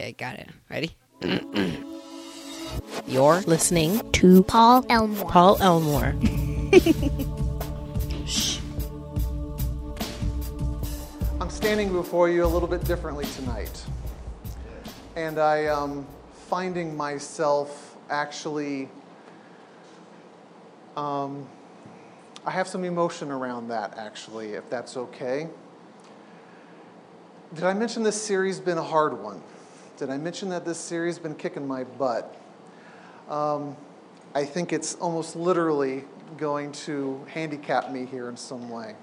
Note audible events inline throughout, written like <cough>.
Okay, got it. Ready? <clears throat> You're Listening to Paul Elmore. Paul Elmore. <laughs> I'm standing before you a little bit differently tonight. And I am finding myself actually, um, I have some emotion around that actually, if that's okay. Did I mention this series been a hard one? Did I mention that this series been kicking my butt? Um, I think it's almost literally going to handicap me here in some way.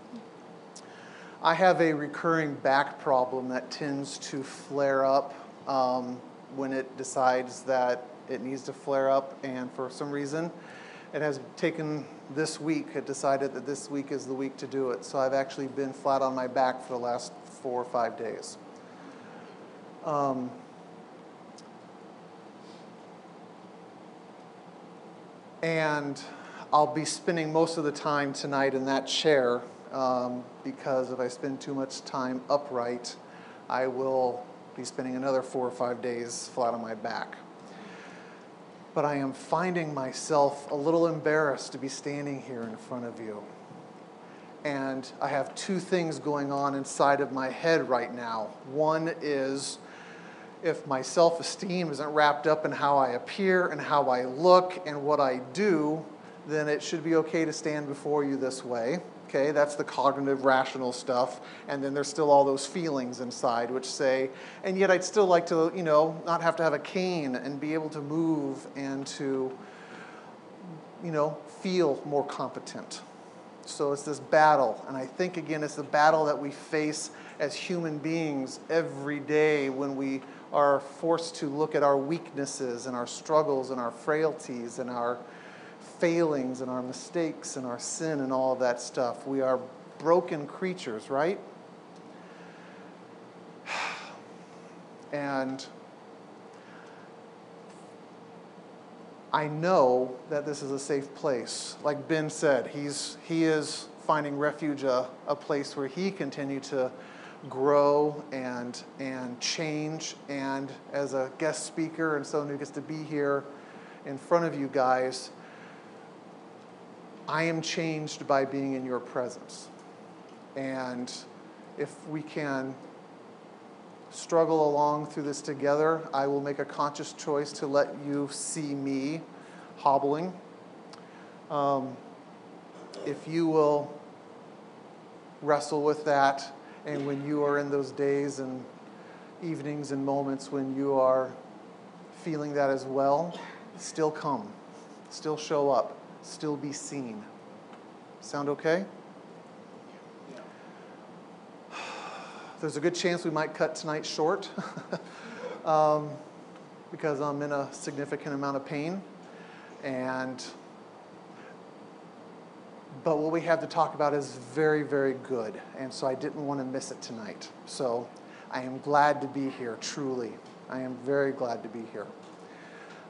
I have a recurring back problem that tends to flare up um, when it decides that it needs to flare up, and for some reason, it has taken this week. It decided that this week is the week to do it. So I've actually been flat on my back for the last four or five days. Um, and I'll be spending most of the time tonight in that chair um, because if I spend too much time upright, I will be spending another four or five days flat on my back. But I am finding myself a little embarrassed to be standing here in front of you. And I have two things going on inside of my head right now. One is if my self esteem isn't wrapped up in how I appear and how I look and what I do, then it should be okay to stand before you this way. Okay, that's the cognitive, rational stuff. And then there's still all those feelings inside which say, and yet I'd still like to, you know, not have to have a cane and be able to move and to, you know, feel more competent. So it's this battle. And I think, again, it's the battle that we face as human beings every day when we are forced to look at our weaknesses and our struggles and our frailties and our failings and our mistakes and our sin and all of that stuff. We are broken creatures, right? <sighs> And I know that this is a safe place. Like Ben said, he's, he is finding refuge a, a place where he continue to grow and, and change. And as a guest speaker and someone who gets to be here in front of you guys, I am changed by being in your presence. And if we can struggle along through this together, I will make a conscious choice to let you see me hobbling. Um, if you will wrestle with that, and when you are in those days and evenings and moments when you are feeling that as well, still come, still show up, still be seen. Sound okay? <sighs> There's a good chance we might cut tonight short <laughs> um, because I'm in a significant amount of pain. And but what we have to talk about is very, very good. And so I didn't want to miss it tonight. So I am glad to be here, truly. I am very glad to be here.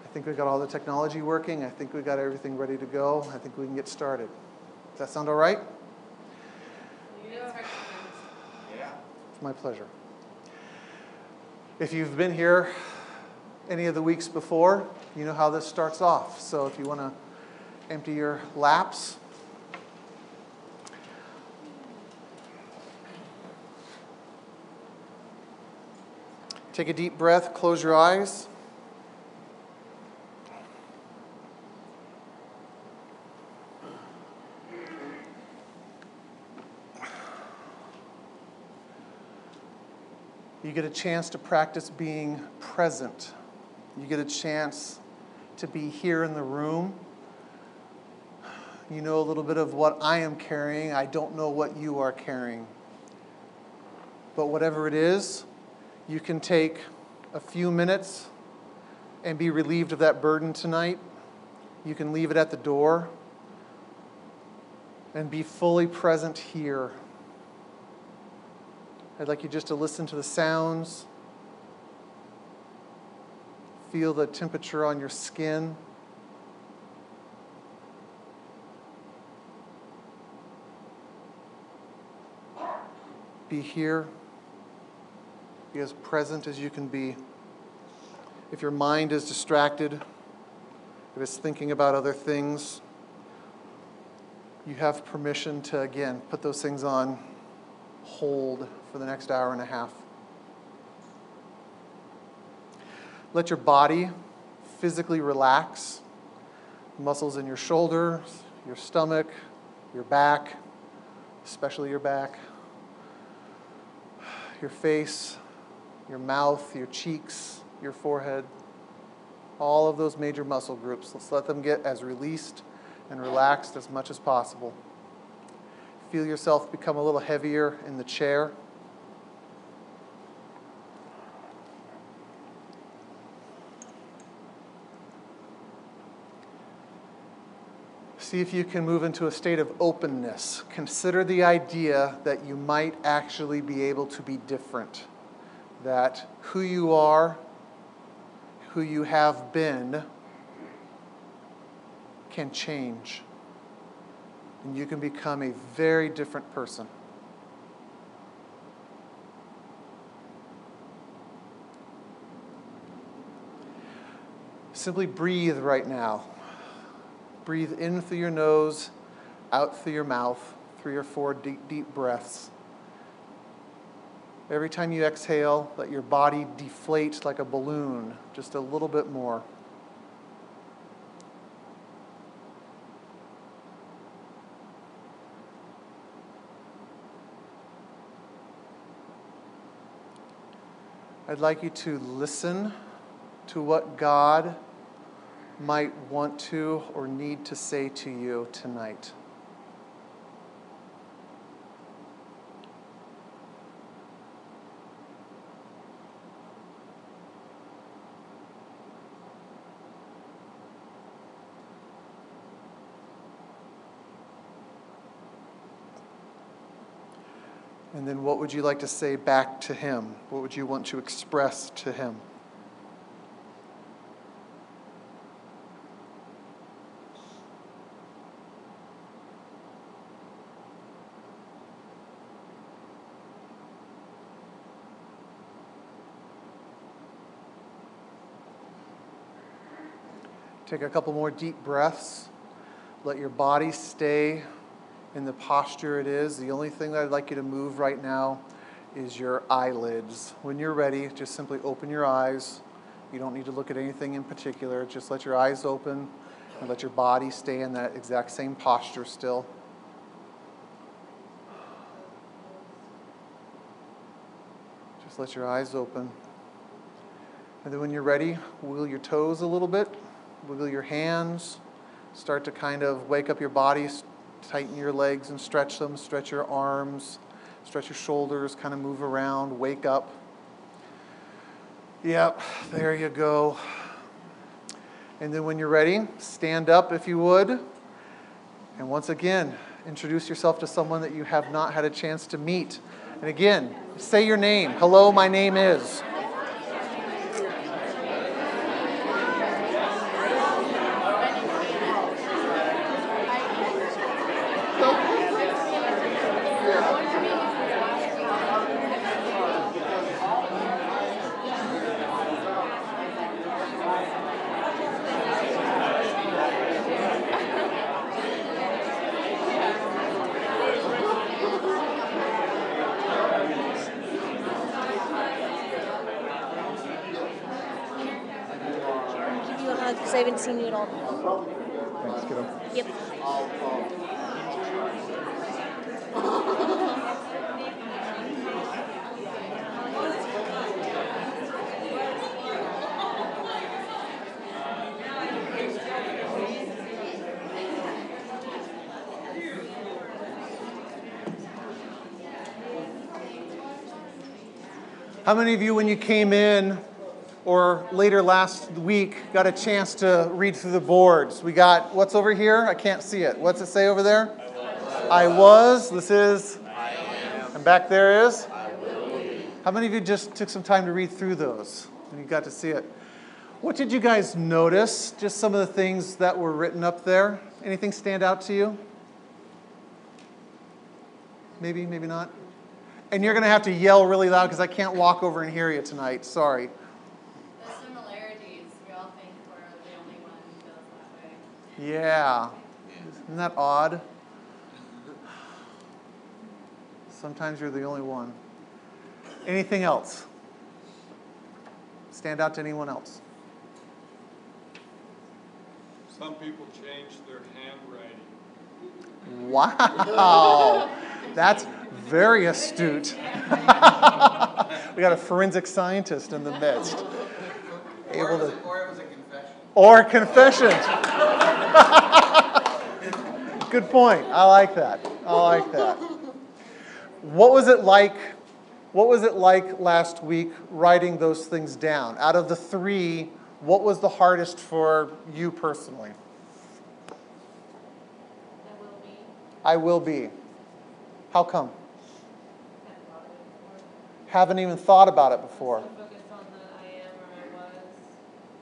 I think we've got all the technology working. I think we've got everything ready to go. I think we can get started. Does that sound all right? Yeah. It's my pleasure. If you've been here any of the weeks before, you know how this starts off. So if you want to empty your laps, take a deep breath, close your eyes. You get a chance to practice being present. You get a chance to be here in the room. You know a little bit of what I am carrying. I don't know what you are carrying. But whatever it is, you can take a few minutes and be relieved of that burden tonight. You can leave it at the door and be fully present here. I'd like you just to listen to the sounds, feel the temperature on your skin. Be here. Be as present as you can be. If your mind is distracted, if it's thinking about other things, you have permission to, again, put those things on hold for the next hour and a half. Let your body physically relax. Muscles in your shoulders, your stomach, your back, especially your back, your face, your mouth, your cheeks, your forehead. All of those major muscle groups. Let's let them get as released and relaxed as much as possible. Feel yourself become a little heavier in the chair. See if you can move into a state of openness. Consider the idea that you might actually be able to be different. That who you are, who you have been, can change. And you can become a very different person. Simply breathe right now. Breathe in through your nose, out through your mouth, three or four deep, deep breaths. Every time you exhale, let your body deflate like a balloon, just a little bit more. I'd like you to listen to what God might want to or need to say to you tonight. And then what would you like to say back to him? What would you want to express to him? Take a couple more deep breaths. Let your body stay in the posture it is. The only thing that I'd like you to move right now is your eyelids. When you're ready, just simply open your eyes. You don't need to look at anything in particular. Just let your eyes open and let your body stay in that exact same posture still. Just let your eyes open. And then when you're ready, wiggle your toes a little bit wiggle your hands, start to kind of wake up your body, tighten your legs and stretch them, stretch your arms, stretch your shoulders, kind of move around, wake up. Yep, there you go. And then when you're ready, stand up if you would. And once again, introduce yourself to someone that you have not had a chance to meet. And again, say your name. Hello, my name is. because I haven't seen you at all. Thanks, kiddo. Yep. How many of you, when you came in or later last week, got a chance to read through the boards? We got what's over here? I can't see it. What's it say over there? I was. This is. I am. And back there is. I will be. How many of you just took some time to read through those and you got to see it? What did you guys notice? Just some of the things that were written up there. Anything stand out to you? Maybe, maybe not. And you're going to have to yell really loud because I can't walk over and hear you tonight. Sorry. The similarity Yeah. Isn't that odd? Sometimes you're the only one. Anything else? Stand out to anyone else? Some people change their handwriting. Wow. That's very astute. <laughs> we got a forensic scientist in the midst. Or Able it was, to a, or it was a confession. or confession. <laughs> Good point. I like that. I like that. What was it like? What was it like last week writing those things down? Out of the three, what was the hardest for you personally? That will be, I will be. How come? hadn't thought of it before. Haven't even thought about it before. So focused on the I am or I was.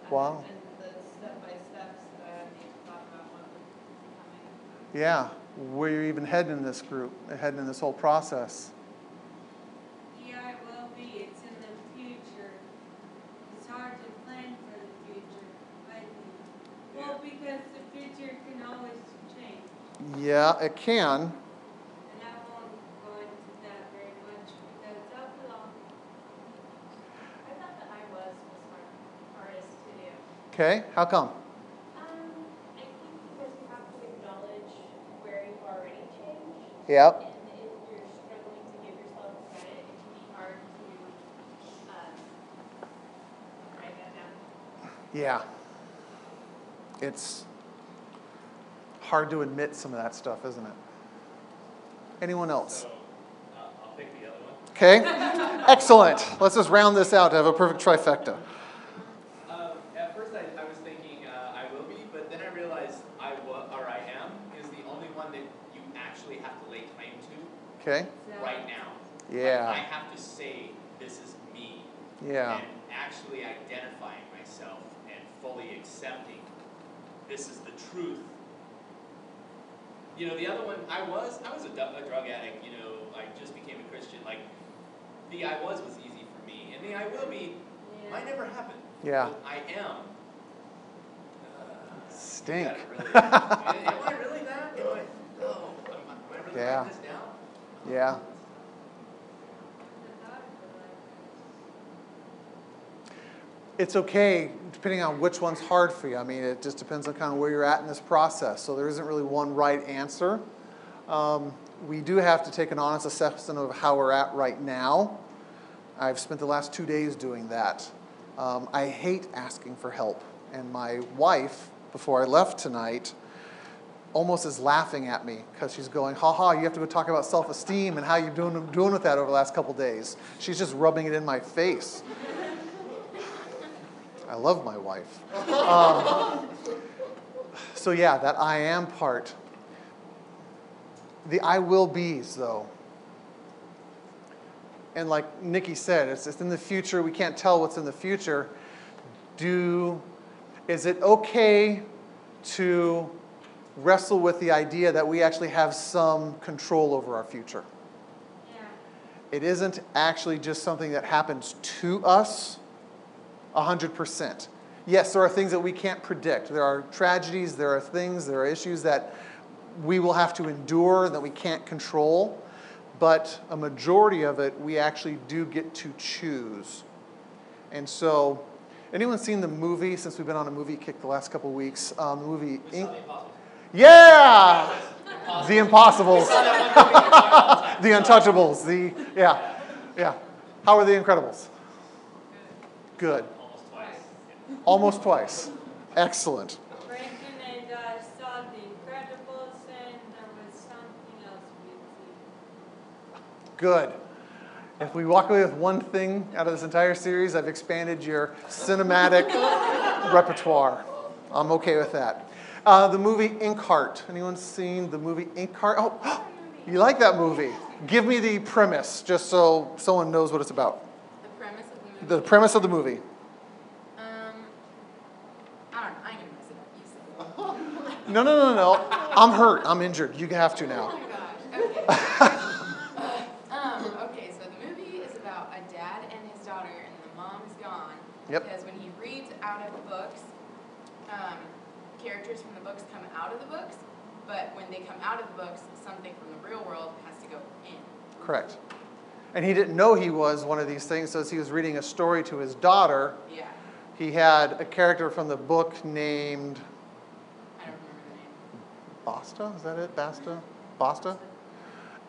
and- Wow. And the step by steps that I hadn't even thought about what was coming. Yeah, where you're even heading in this group, heading in this whole process. Yeah, it will be. It's in the future. It's hard to plan for the future, think. Well, because the future can always change, Yeah, it can. and I won't go into that very much because that belongs. I thought that I was was hard, hardest to do. Okay, how come? Um, I think because you have to acknowledge where you've already changed. Yep. And if you're struggling to give yourself credit, it can be hard to, um, write that down. Yeah. It's hard to admit some of that stuff, isn't it? Anyone else? So, uh, I'll pick the other one. Okay, <laughs> excellent. Let's just round this out to have a perfect trifecta. Um, at first, I, I was thinking uh, I will be, but then I realized I wa- or I am is the only one that you actually have to lay claim to Okay? right now. Like, Yeah. I have to say this is me. Yeah. And actually identifying myself and fully accepting this is the truth. You know, the other one, I was, I was a, a drug addict, you know, I just became a Christian. Like, the I was was easy for me, and the I will be might never happen. Yeah. But I am. Uh, Stink. really- <laughs> am I really that? Am I, no. Am I, am I really Yeah. writing this down? Yeah. It's okay, depending on which one's hard for you. I mean, it just depends on kind of where you're at in this process. So there isn't really one right answer. Um, we do have to take an honest assessment of how we're at right now. I've spent the last two days doing that. Um, I hate asking for help. And my wife, before I left tonight, almost is laughing at me because she's going, ha ha, you have to go talk about self esteem and how you're doing, doing with that over the last couple days. She's just rubbing it in my face. I love my wife. Um, so, yeah, that I am part. The I will be's, though. And like Nikki said, it's, it's in the future. We can't tell what's in the future. Do, is it okay to wrestle with the idea that we actually have some control over our future? Yeah. It isn't actually just something that happens to us 100%. Yes, there are things that we can't predict. There are tragedies, there are things, there are issues that we will have to endure that we can't control. But a majority of it, we actually do get to choose. And so, anyone seen the movie, since we've been on a movie kick the last couple of weeks, um, the movie We Ink- saw the impossible. Yeah! The Impossibles. Impossible. <laughs> the Untouchables. The, yeah, yeah. How are the Incredibles? Good. Almost twice. Almost twice. Excellent. Brandon and uh, I saw The Incredibles and there was something else we see. Good. If we walk away with one thing out of this entire series, I've expanded your cinematic <laughs> repertoire. I'm okay with that. Uh, the movie Inkheart. Anyone seen the movie Inkheart? Oh, <gasps> you like that movie? Give me the premise, just so someone knows what it's about. The premise of the movie. The premise of the movie. Um, I don't know. I'm gonna mess it up. You say. <laughs> No, no, no, no. I'm hurt. I'm injured. You have to Oh now. my gosh. Okay. <laughs> um, okay. So the movie is about a dad and his daughter, and the mom is gone. Yep. Because when he reads out of books, um, characters from the books come out of the books, but when they come out of the books, something from the real world has to go in. Correct. And he didn't know he was one of these things, so as he was reading a story to his daughter, Yeah, he had a character from the book named I don't remember the name. Basta. Is that it? Basta? Basta?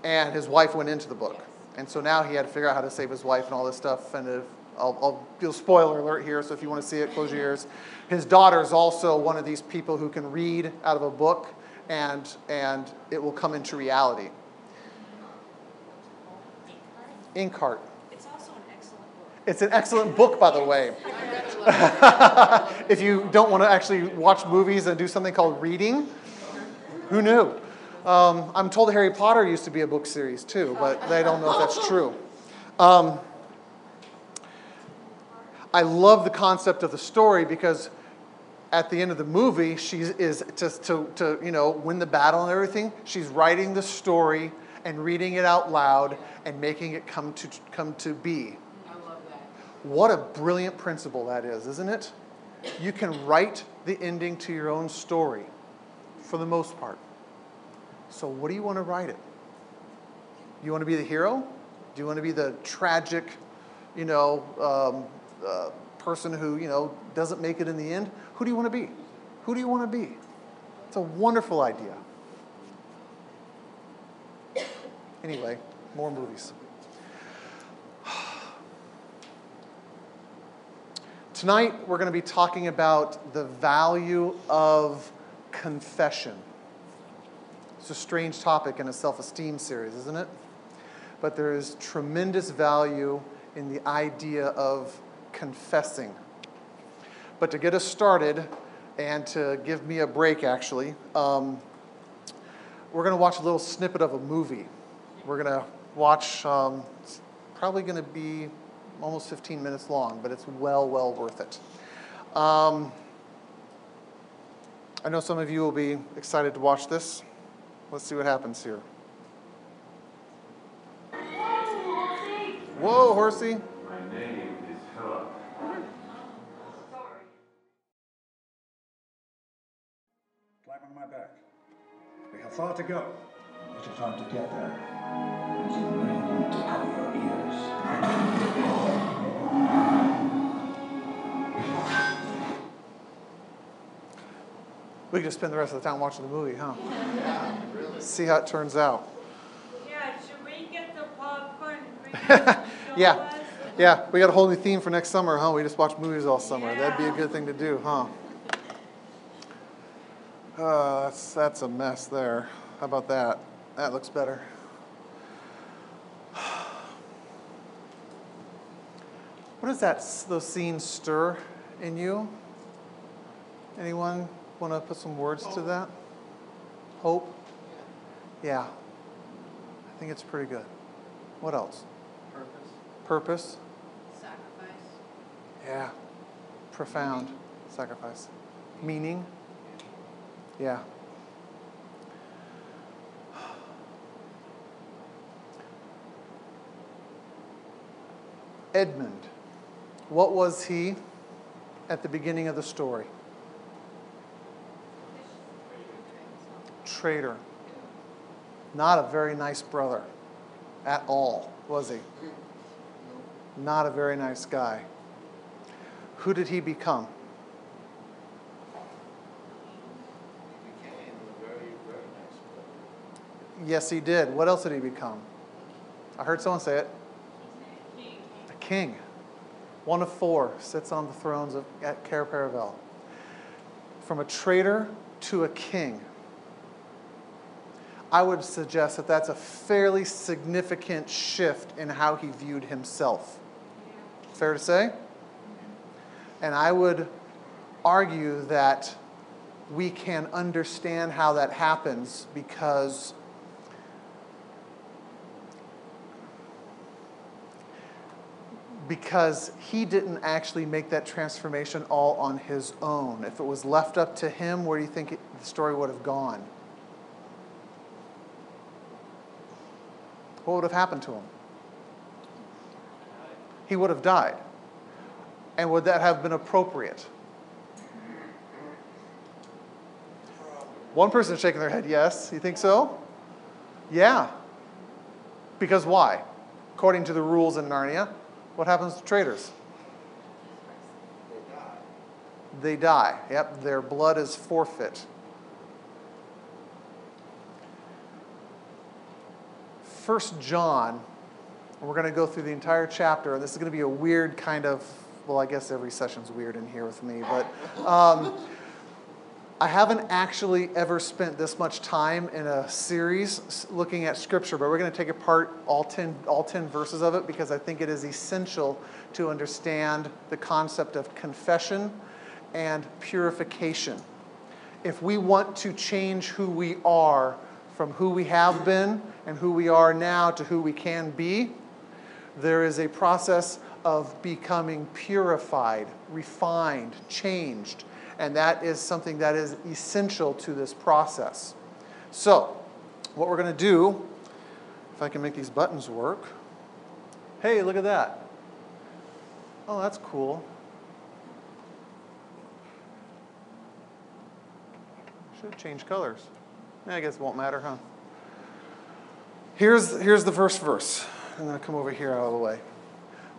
And his wife went into the book. And so now he had to figure out how to save his wife and all this stuff. And if, I'll, I'll do a spoiler alert here, so if you want to see it, close your ears. His daughter is also one of these people who can read out of a book, and, and it will come into reality. Inkheart. It's also an excellent book. It's an excellent book, by the way. <laughs> I read a little bit. I read a little if you don't want to actually watch movies and do something called reading, who knew? Um, I'm told Harry Potter used to be a book series too, but they don't know if that's <laughs> true. Um, I love the concept of the story because at the end of the movie, she is just to, to you know win the battle and everything. She's writing the story and reading it out loud and making it come to come to be. I love that. What a brilliant principle that is, isn't it? You can write the ending to your own story for the most part. So, what do you want to write it? You want to be the hero? Do you want to be the tragic, you know, um, uh, person who, you know, doesn't make it in the end? Who do you want to be? Who do you want to be? It's a wonderful idea. Anyway, more movies. Tonight, we're going to be talking about the value of confession. It's a strange topic in a self esteem series, isn't it? But there is tremendous value in the idea of confessing. But to get us started and to give me a break, actually, um, we're going to watch a little snippet of a movie. We're going to watch, um, it's probably going to be almost 15 minutes long, but it's well, well worth it. Um, I know some of you will be excited to watch this. Let's see what happens here. Whoa, horsey. Far to go. Little time to get there. And you may want to cover your ears. We could just spend the rest of the time watching the movie, huh? See how it turns out. Yeah, should we get the popcorn for you <laughs> to show Yeah. us? Yeah, we got a whole new theme for next summer, huh? We just watch movies all summer. That'd be a good thing to do, huh? Uh, that's, that's a mess there. How about that? That looks better. <sighs> What does that, those scenes stir in you? Anyone want to put some words to that? Hope? Yeah. I think it's pretty good. What else? Purpose. Purpose? Sacrifice. Yeah. Profound sacrifice. Meaning? Yeah. Edmund. What was he at the beginning of the story? Traitor. Not a very nice brother at all, was he? Not a very nice guy. Who did he become? He became a very, very nice boy. Yes, he did. What else did he become? I heard someone say it. King. A king. One of four sits on the thrones of, at Cair Paravel. From a traitor to a king. I would suggest that that's a fairly significant shift in how he viewed himself. Fair to say? And I would argue that we can understand how that happens because because he didn't actually make that transformation all on his own. If it was left up to him, where do you think it, the story would have gone? What would have happened to him? He would have died. And would that have been appropriate? One person shaking their head, yes. You think so? Yeah. Because why? According to the rules in Narnia, what happens to traitors? They die. Yep, their blood is forfeit. First John, we're going to go through the entire chapter, and this is going to be a weird kind of, well, I guess every session's weird in here with me, but um, I haven't actually ever spent this much time in a series looking at Scripture, but we're going to take apart all 10, all 10 verses of it because I think it is essential to understand the concept of confession and purification. If we want to change who we are from who we have been and who we are now to who we can be, there is a process of becoming purified, refined, changed. And that is something that is essential to this process. So, what we're going to do, if I can make these buttons work. Hey, look at that. Oh, that's cool. Should change colors. I guess it won't matter, huh? Here's, here's the first verse. I'm going to come over here out of the way.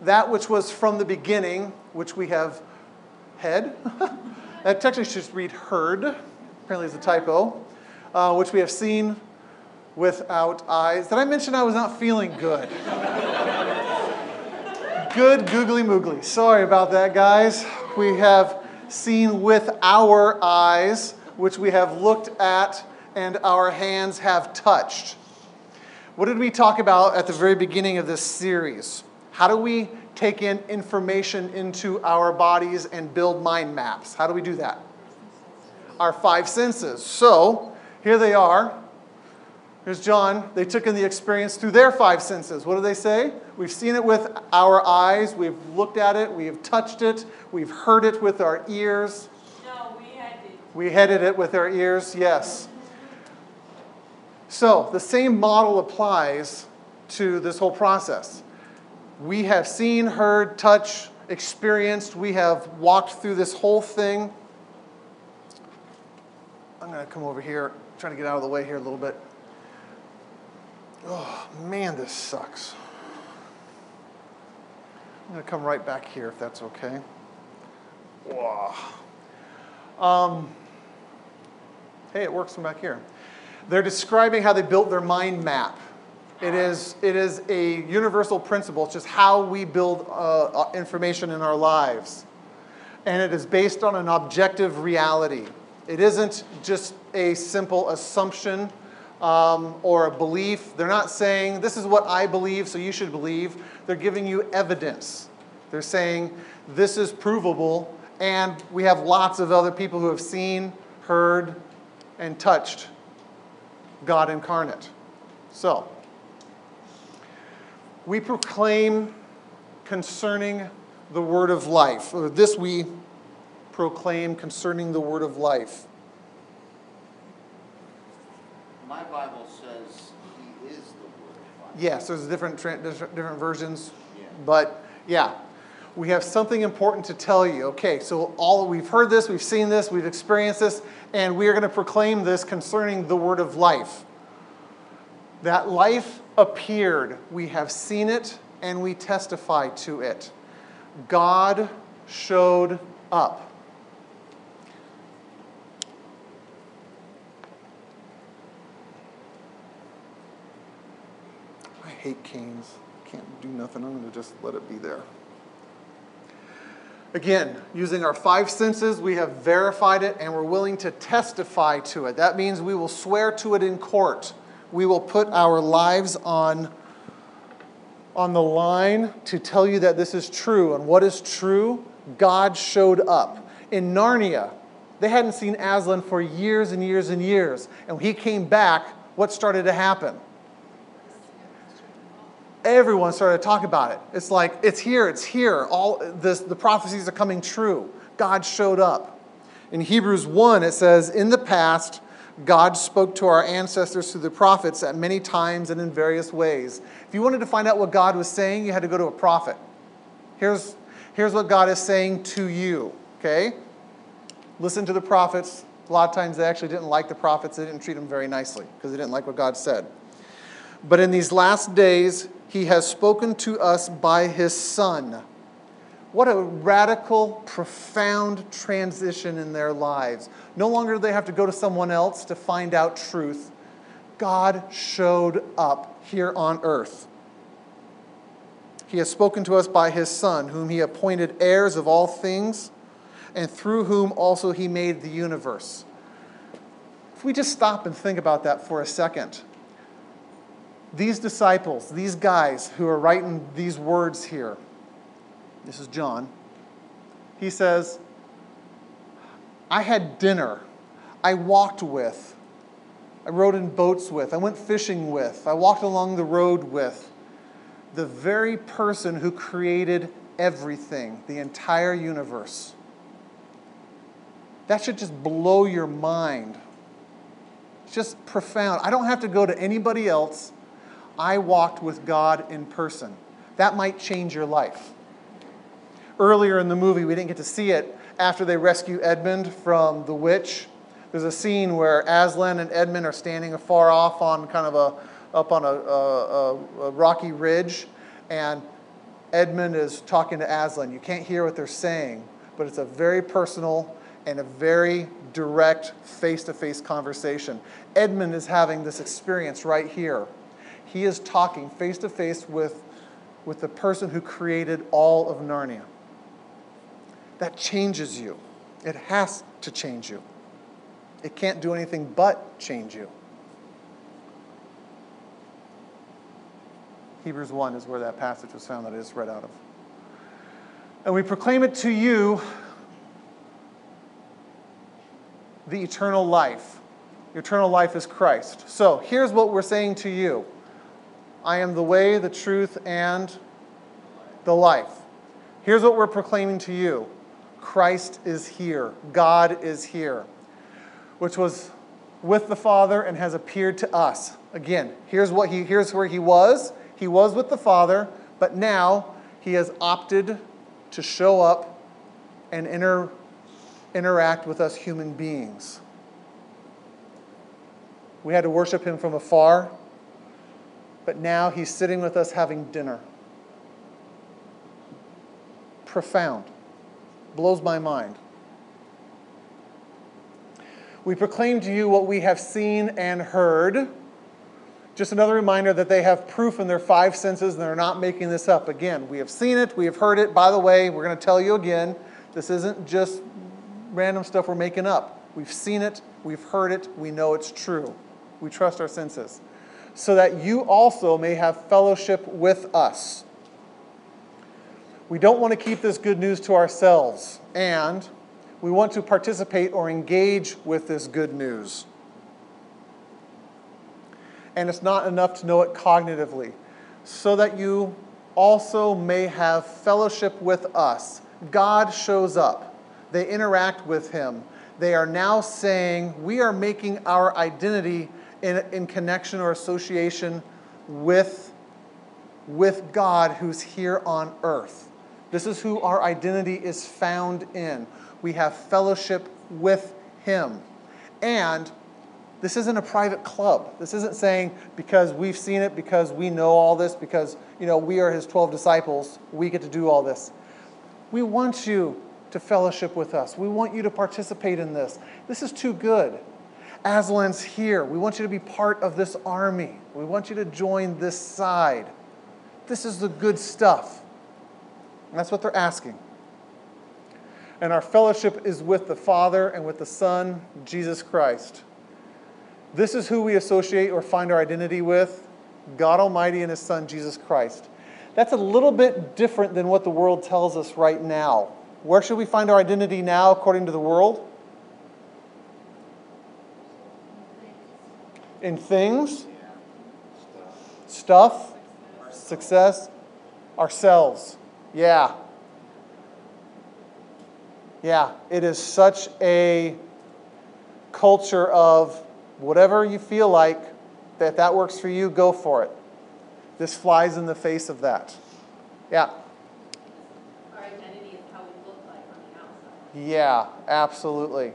That which was from the beginning, which we have had, <laughs> that technically should read heard, apparently it's a typo, uh, which we have seen without eyes. Did I mention I was not feeling good? good googly moogly. Sorry about that, guys. We have seen with our eyes, which we have looked at and our hands have touched. What did we talk about at the very beginning of this series? How do we take in information into our bodies and build mind maps? How do we do that? Our five senses. So, here they are. Here's John. They took in the experience through their five senses. What do they say? We've seen it with our eyes, we've looked at it, we have touched it, we've heard it with our ears. No, we had to. We headed it with our ears, yes. So the same model applies to this whole process. We have seen, heard, touched, experienced, we have walked through this whole thing. I'm going to come over here, trying to get out of the way here a little bit. Oh, man, this sucks. I'm going to come right back here if that's okay. Whoa. Um, hey, it works from back here. They're describing how they built their mind map. It is, it is a universal principle. It's just how we build uh, uh, information in our lives. And it is based on an objective reality. It isn't just a simple assumption um, or a belief. They're not saying, this is what I believe, so you should believe. They're giving you evidence. They're saying, this is provable, and we have lots of other people who have seen, heard, and touched God incarnate. So, we proclaim concerning the word of life. Or this we proclaim concerning the word of life. My Bible says he is the word of life. Yes, there's different, different different versions, Yeah. but yeah, we have something important to tell you. Okay, so all we've heard this, we've seen this, we've experienced this, and we are going to proclaim this concerning the word of life. That life appeared, we have seen it, and we testify to it. God showed up. I hate canes. Can't do nothing. I'm going to just let it be there. Again, using our five senses, we have verified it and we're willing to testify to it. That means we will swear to it in court. We will put our lives on, on the line to tell you that this is true. And what is true? God showed up. In Narnia, they hadn't seen Aslan for years and years and years. And when he came back, what started to happen? everyone started to talk about it. It's like, it's here, it's here. All this, the prophecies are coming true. God showed up. In Hebrews 1, it says, In the past, God spoke to our ancestors through the prophets at many times and in various ways. If you wanted to find out what God was saying, you had to go to a prophet. Here's, here's what God is saying to you, okay? Listen to the prophets, A lot of times they actually didn't like the prophets, they didn't treat them very nicely because they didn't like what God said. But in these last days, he has spoken to us by his Son. What a radical, profound transition in their lives. No longer do they have to go to someone else to find out truth. God showed up here on earth. He has spoken to us by his Son, whom he appointed heirs of all things, and through whom also he made the universe. If we just stop and think about that for a second, these disciples, these guys who are writing these words here, this is John, he says, I had dinner, I walked with, I rode in boats with, I went fishing with, I walked along the road with the very person who created everything, the entire universe. That should just blow your mind. It's just profound. I don't have to go to anybody else. I walked with God in person. That might change your life. Earlier in the movie, we didn't get to see it after they rescue Edmund from the witch. There's a scene where Aslan and Edmund are standing afar off on kind of a up on a, a, a rocky ridge, and Edmund is talking to Aslan. You can't hear what they're saying, but it's a very personal and a very direct face to face conversation. Edmund is having this experience right here. He is talking face to face with with the person who created all of Narnia. That changes you. It has to change you. It can't do anything but change you. Hebrews 1 is where that passage was found that I just read out of. And we proclaim it to you the eternal life. Eternal life is Christ. So here's what we're saying to you I am the way, the truth, and the life. Here's what we're proclaiming to you Christ is here, God is here, which was with the Father and has appeared to us. Again, here's, what he, here's where he was. He was with the Father, but now he has opted to show up and inter, interact with us human beings. We had to worship him from afar, but now he's sitting with us having dinner. Profound. Blows my mind. We proclaim to you what we have seen and heard. Just another reminder that they have proof in their five senses and they're not making this up. Again, we have seen it, we have heard it. By the way, we're going to tell you again this isn't just random stuff we're making up. We've seen it, we've heard it, we know it's true. We trust our senses. So that you also may have fellowship with us. We don't want to keep this good news to ourselves, and we want to participate or engage with this good news. And it's not enough to know it cognitively, so that you also may have fellowship with us. God shows up, they interact with Him. They are now saying, We are making our identity in, in connection or association with, with God who's here on earth. This is who our identity is found in. We have fellowship with Him. And this isn't a private club. This isn't saying because we've seen it, because we know all this, because you know we are His 12 disciples, we get to do all this. We want you to fellowship with us. We want you to participate in this. This is too good. Aslan's here. We want you to be part of this army. We want you to join this side. This is the good stuff. And that's what they're asking. And our fellowship is with the Father and with the Son, Jesus Christ. This is who we associate or find our identity with God Almighty and His Son, Jesus Christ. That's a little bit different than what the world tells us right now. Where should we find our identity now according to the world? In things, stuff, success, ourselves. Yeah. Yeah, it is such a culture of whatever you feel like that that works for you, go for it. This flies in the face of that. Yeah. Our identity is how we look like on the outside. Yeah, absolutely.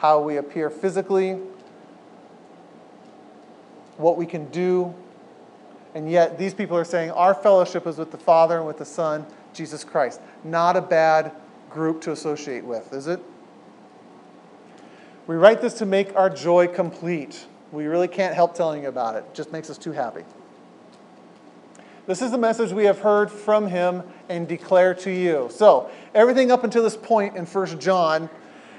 how we appear physically, what we can do. And yet, these people are saying our fellowship is with the Father and with the Son, Jesus Christ. Not a bad group to associate with, is it? We write this to make our joy complete. We really can't help telling you about it. It just makes us too happy. This is the message we have heard from him and declare to you. So, everything up until this point in 1 John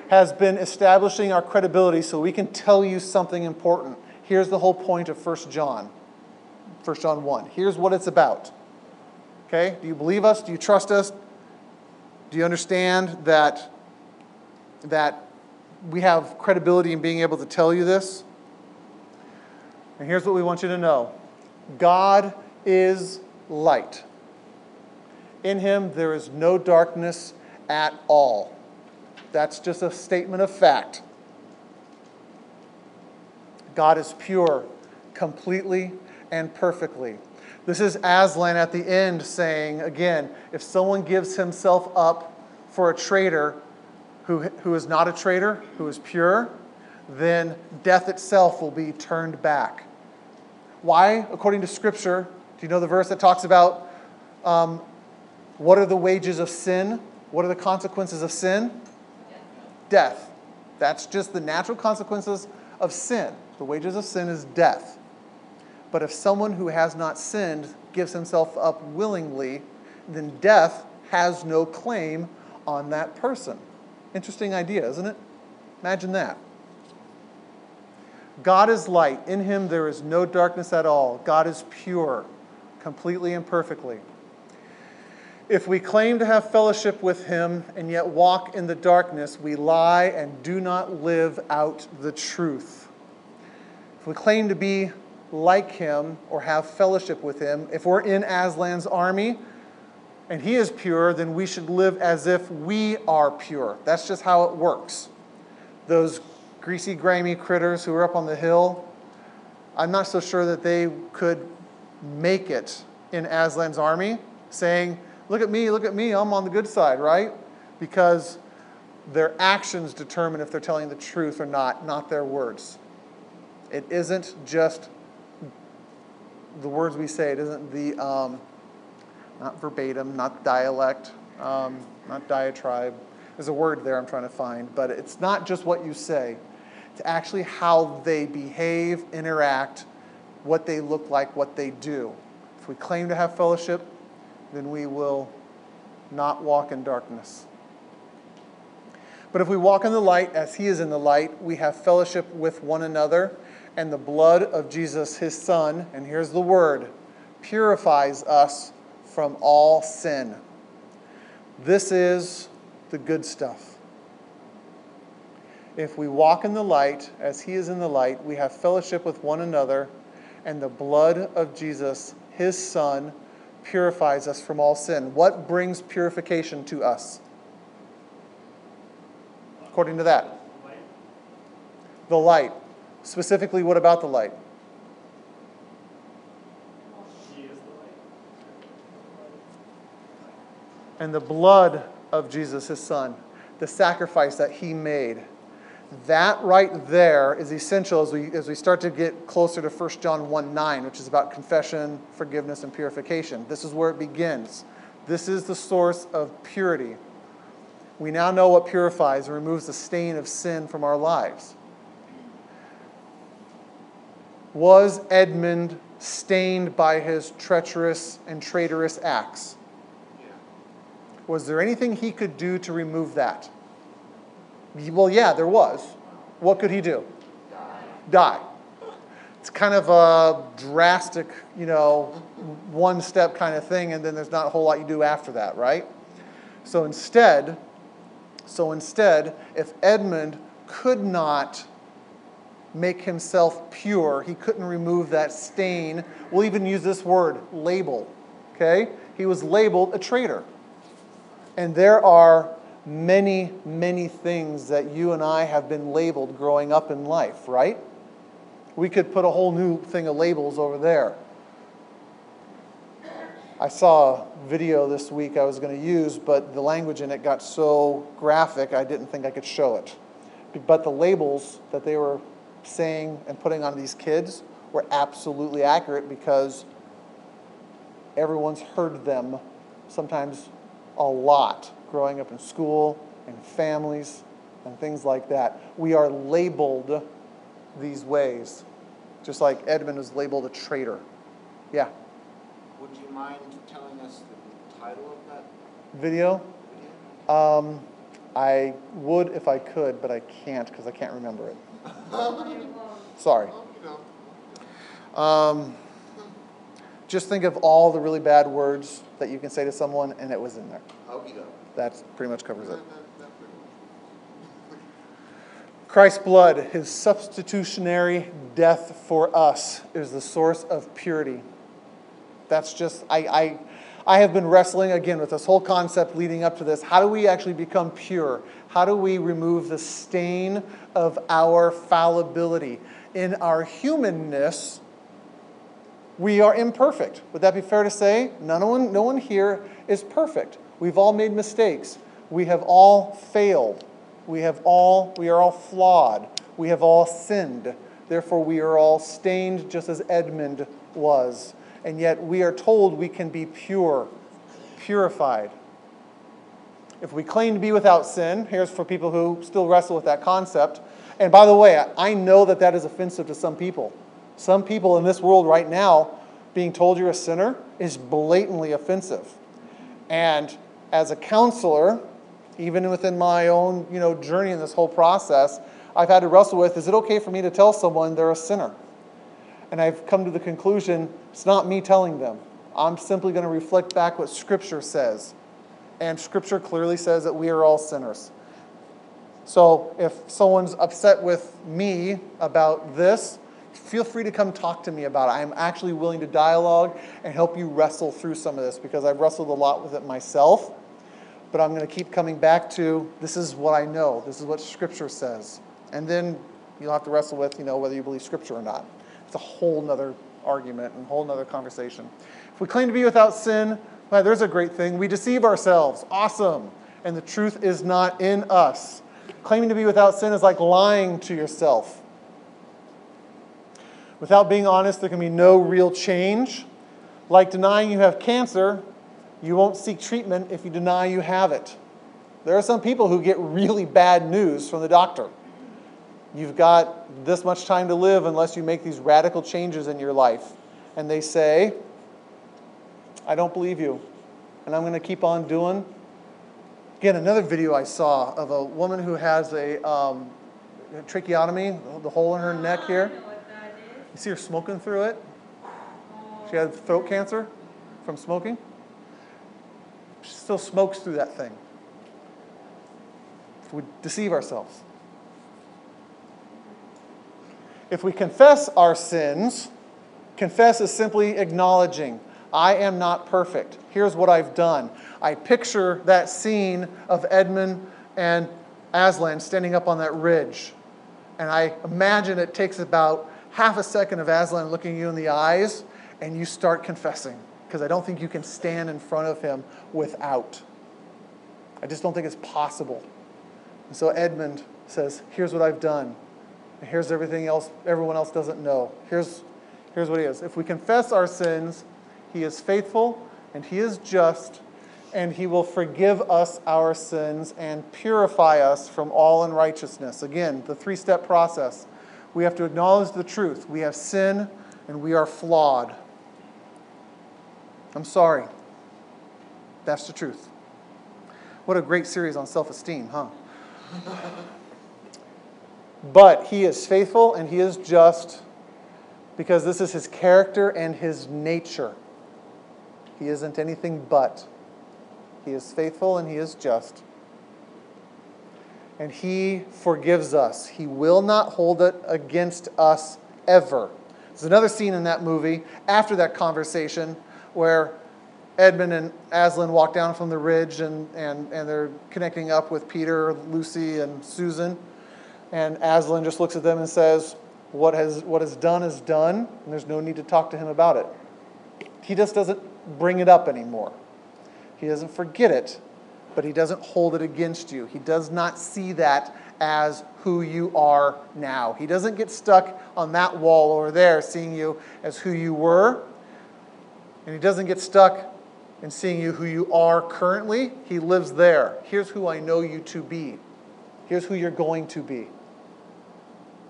has been establishing our credibility so we can tell you something important. Here's the whole point of 1 John. 1 John 1. Here's what it's about. Okay? Do you believe us? Do you trust us? Do you understand that, that we have credibility in being able to tell you this? And here's what we want you to know God is light. In him there is no darkness at all. That's just a statement of fact. God is pure, completely and perfectly. This is Aslan at the end saying, again, if someone gives himself up for a traitor who, who is not a traitor, who is pure, then death itself will be turned back. Why? According to Scripture, do you know the verse that talks about um, what are the wages of sin? What are the consequences of sin? Death. That's just the natural consequences of sin. The wages of sin is death. But if someone who has not sinned gives himself up willingly, then death has no claim on that person. Interesting idea, isn't it? Imagine that. God is light. In him there is no darkness at all. God is pure, completely and perfectly. If we claim to have fellowship with him and yet walk in the darkness, we lie and do not live out the truth. If we claim to be like him or have fellowship with him, if we're in Aslan's army and he is pure, then we should live as if we are pure. That's just how it works. Those greasy, grimy critters who are up on the hill, I'm not so sure that they could make it in Aslan's army, saying, Look at me, look at me, I'm on the good side, right? Because their actions determine if they're telling the truth or not, not their words. It isn't just the words we say, it isn't the, um, not verbatim, not dialect, um, not diatribe. There's a word there I'm trying to find, but it's not just what you say, it's actually how they behave, interact, what they look like, what they do. If we claim to have fellowship, then we will not walk in darkness. But if we walk in the light as he is in the light, we have fellowship with one another, and the blood of Jesus, his Son, and here's the word, purifies us from all sin. This is the good stuff. If we walk in the light as he is in the light, we have fellowship with one another, and the blood of Jesus, his Son, purifies us from all sin. What brings purification to us? According to that, the light. Specifically, what about the light? And the blood of Jesus, his son, the sacrifice that he made. That right there is essential as we, as we start to get closer to 1 John 1 9, which is about confession, forgiveness, and purification. This is where it begins. This is the source of purity. We now know what purifies and removes the stain of sin from our lives. Was Edmund stained by his treacherous and traitorous acts? Was there anything he could do to remove that? Well, yeah, there was. What could he do? Die. Die. It's kind of a drastic, you know, one step kind of thing, and then there's not a whole lot you do after that, right? So instead, so instead, if Edmund could not make himself pure, he couldn't remove that stain. We'll even use this word, label. Okay? He was labeled a traitor. And there are many, many things that you and I have been labeled growing up in life, right? We could put a whole new thing of labels over there. I saw a video this week I was going to use, but the language in it got so graphic I didn't think I could show it. but the labels that they were saying and putting on these kids were absolutely accurate because everyone's heard them, sometimes a lot, growing up in school and families and things like that. We are labeled these ways, just like Edmund was labeled a traitor. Yeah, Would you mind telling us the title of that video. video? Um, I would if I could, but I can't because I can't remember it. <laughs> Sorry. Um, just think of all the really bad words that you can say to someone, and it was in there. That pretty much covers it. Christ's blood, his substitutionary death for us, is the source of purity. That's just, I, I, I have been wrestling again with this whole concept leading up to this. How do we actually become pure? How do we remove the stain of our fallibility? In our humanness, we are imperfect. Would that be fair to say? No one, no one here is perfect. We've all made mistakes. We have all failed. We have all, we are all flawed. We have all sinned. Therefore, we are all stained just as Edmund was. And yet, we are told we can be pure, purified. If we claim to be without sin, here's for people who still wrestle with that concept. And by the way, I know that that is offensive to some people. Some people in this world right now, being told you're a sinner is blatantly offensive. And as a counselor, even within my own you know, journey in this whole process, I've had to wrestle with is it okay for me to tell someone they're a sinner? And I've come to the conclusion it's not me telling them. I'm simply going to reflect back what Scripture says. And Scripture clearly says that we are all sinners. So if someone's upset with me about this, feel free to come talk to me about it. I'm actually willing to dialogue and help you wrestle through some of this because I've wrestled a lot with it myself. But I'm going to keep coming back to this is what I know, this is what Scripture says. And then you'll have to wrestle with, you know, whether you believe Scripture or not. It's a whole nother argument and a whole nother conversation. If we claim to be without sin, well, there's a great thing. We deceive ourselves. Awesome. And the truth is not in us. Claiming to be without sin is like lying to yourself. Without being honest, there can be no real change. Like denying you have cancer, you won't seek treatment if you deny you have it. There are some people who get really bad news from the doctor. You've got this much time to live unless you make these radical changes in your life. And they say, I don't believe you. And I'm going to keep on doing. Again, another video I saw of a woman who has a um, tracheotomy, the hole in her neck here. I know what that is. You see her smoking through it? She had throat cancer from smoking. She still smokes through that thing. We deceive ourselves. If we confess our sins, confess is simply acknowledging, I am not perfect. Here's what I've done. I picture that scene of Edmund and Aslan standing up on that ridge. And I imagine it takes about half a second of Aslan looking you in the eyes, and you start confessing. Because I don't think you can stand in front of him without. I just don't think it's possible. And so Edmund says, Here's what I've done. And here's everything else everyone else doesn't know. Here's, here's what he is. If we confess our sins, he is faithful and he is just, and he will forgive us our sins and purify us from all unrighteousness. Again, the three step process. We have to acknowledge the truth. We have sin and we are flawed. I'm sorry. That's the truth. What a great series on self esteem, huh? <laughs> but he is faithful and he is just because this is his character and his nature. He isn't anything but. He is faithful and he is just. And he forgives us. He will not hold it against us ever. There's another scene in that movie after that conversation where Edmund and Aslan walk down from the ridge and, and, and they're connecting up with Peter, Lucy, and Susan. And Aslan just looks at them and says, what, has, what is done is done, and there's no need to talk to him about it. He just doesn't bring it up anymore. He doesn't forget it, but he doesn't hold it against you. He does not see that as who you are now. He doesn't get stuck on that wall over there, seeing you as who you were. And He doesn't get stuck in seeing you who you are currently. He lives there. Here's who I know you to be. Here's who you're going to be.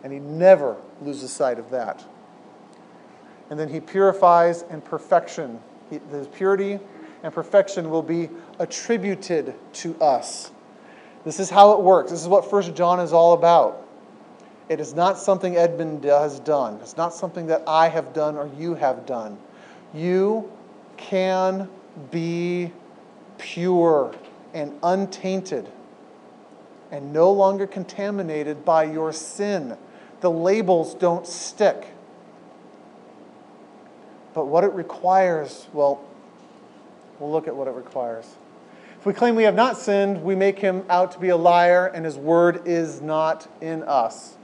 And He never loses sight of that. And then He purifies and perfection. His purity and perfection will be attributed to us. This is how it works. This is what First John is all about. It is not something Edmund has done. It's not something that I have done or you have done. You can be pure and untainted and no longer contaminated by your sin. The labels don't stick. But what it requires, well, we'll look at what it requires. If we claim we have not sinned, we make him out to be a liar, and his word is not in us.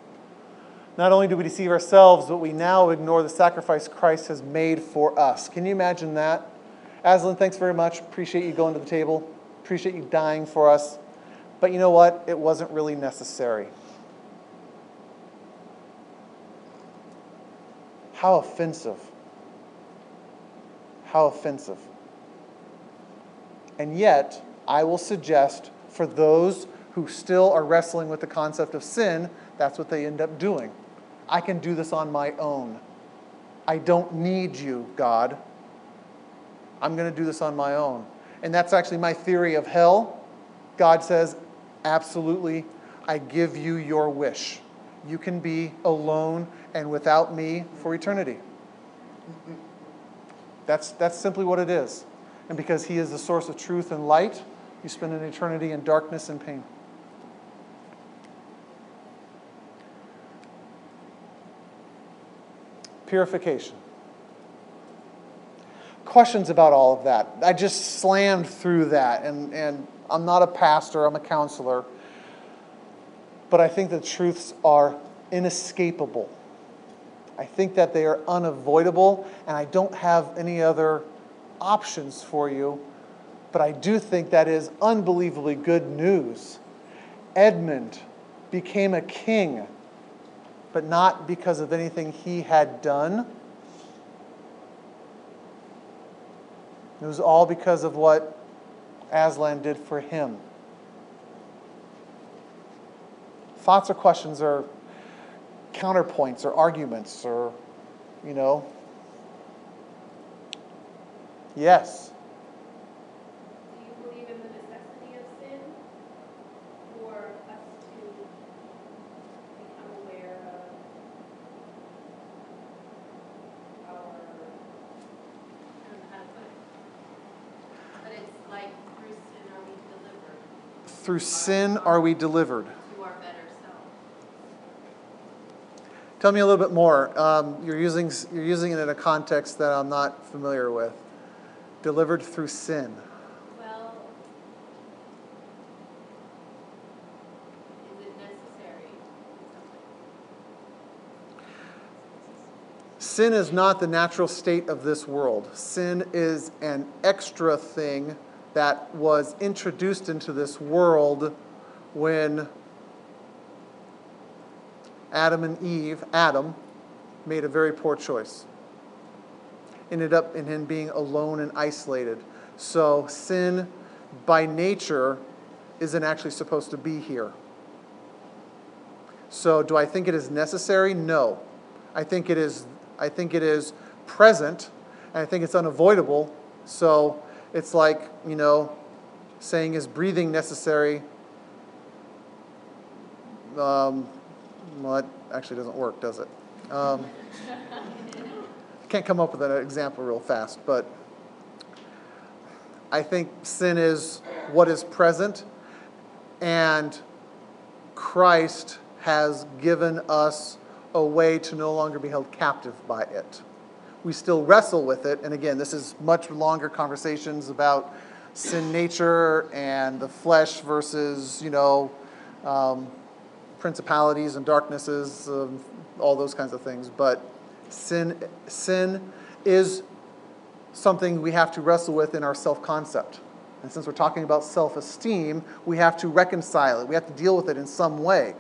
Not only do we deceive ourselves, but we now ignore the sacrifice Christ has made for us. Can you imagine that? Aslan, thanks very much. Appreciate you going to the table. Appreciate you dying for us. But you know what? It wasn't really necessary. How offensive. How offensive. And yet, I will suggest for those who still are wrestling with the concept of sin, that's what they end up doing. I can do this on my own. I don't need you, God. I'm going to do this on my own. And that's actually my theory of hell. God says, absolutely, I give you your wish. You can be alone and without me for eternity. That's, that's simply what it is. And because He is the source of truth and light, you spend an eternity in darkness and pain. Purification. Questions about all of that. I just slammed through that, and, and I'm not a pastor, I'm a counselor. But I think the truths are inescapable. I think that they are unavoidable, and I don't have any other options for you. But I do think that is unbelievably good news. Edmund became a king, but not because of anything he had done. It was all because of what Aslan did for him. Thoughts or questions or counterpoints or arguments or, you know? Yes. through sin are we the Tell me a little bit more. Um, you're, using, you're using it in a context that I'm not familiar with. Delivered through sin. Well, is it necessary? Sin is not the natural state of this world. Sin is an extra thing that was introduced into this world when Adam and Eve, Adam, made a very poor choice. Ended up in him being alone and isolated. So sin by nature isn't actually supposed to be here. So do I think it is necessary? No. I think it is I think it is present and I think it's unavoidable. So it's like, you know, saying is breathing necessary? Um, well, it actually doesn't work, does it? Um, I can't come up with an example real fast, but I think sin is what is present, and Christ has given us a way to no longer be held captive by it. We still wrestle with it, and again, this is much longer conversations about sin nature and the flesh versus, you know, um, principalities and darknesses, um, all those kinds of things. But sin, sin is something we have to wrestle with in our self concept. And since we're talking about self esteem, we have to reconcile it, we have to deal with it in some way.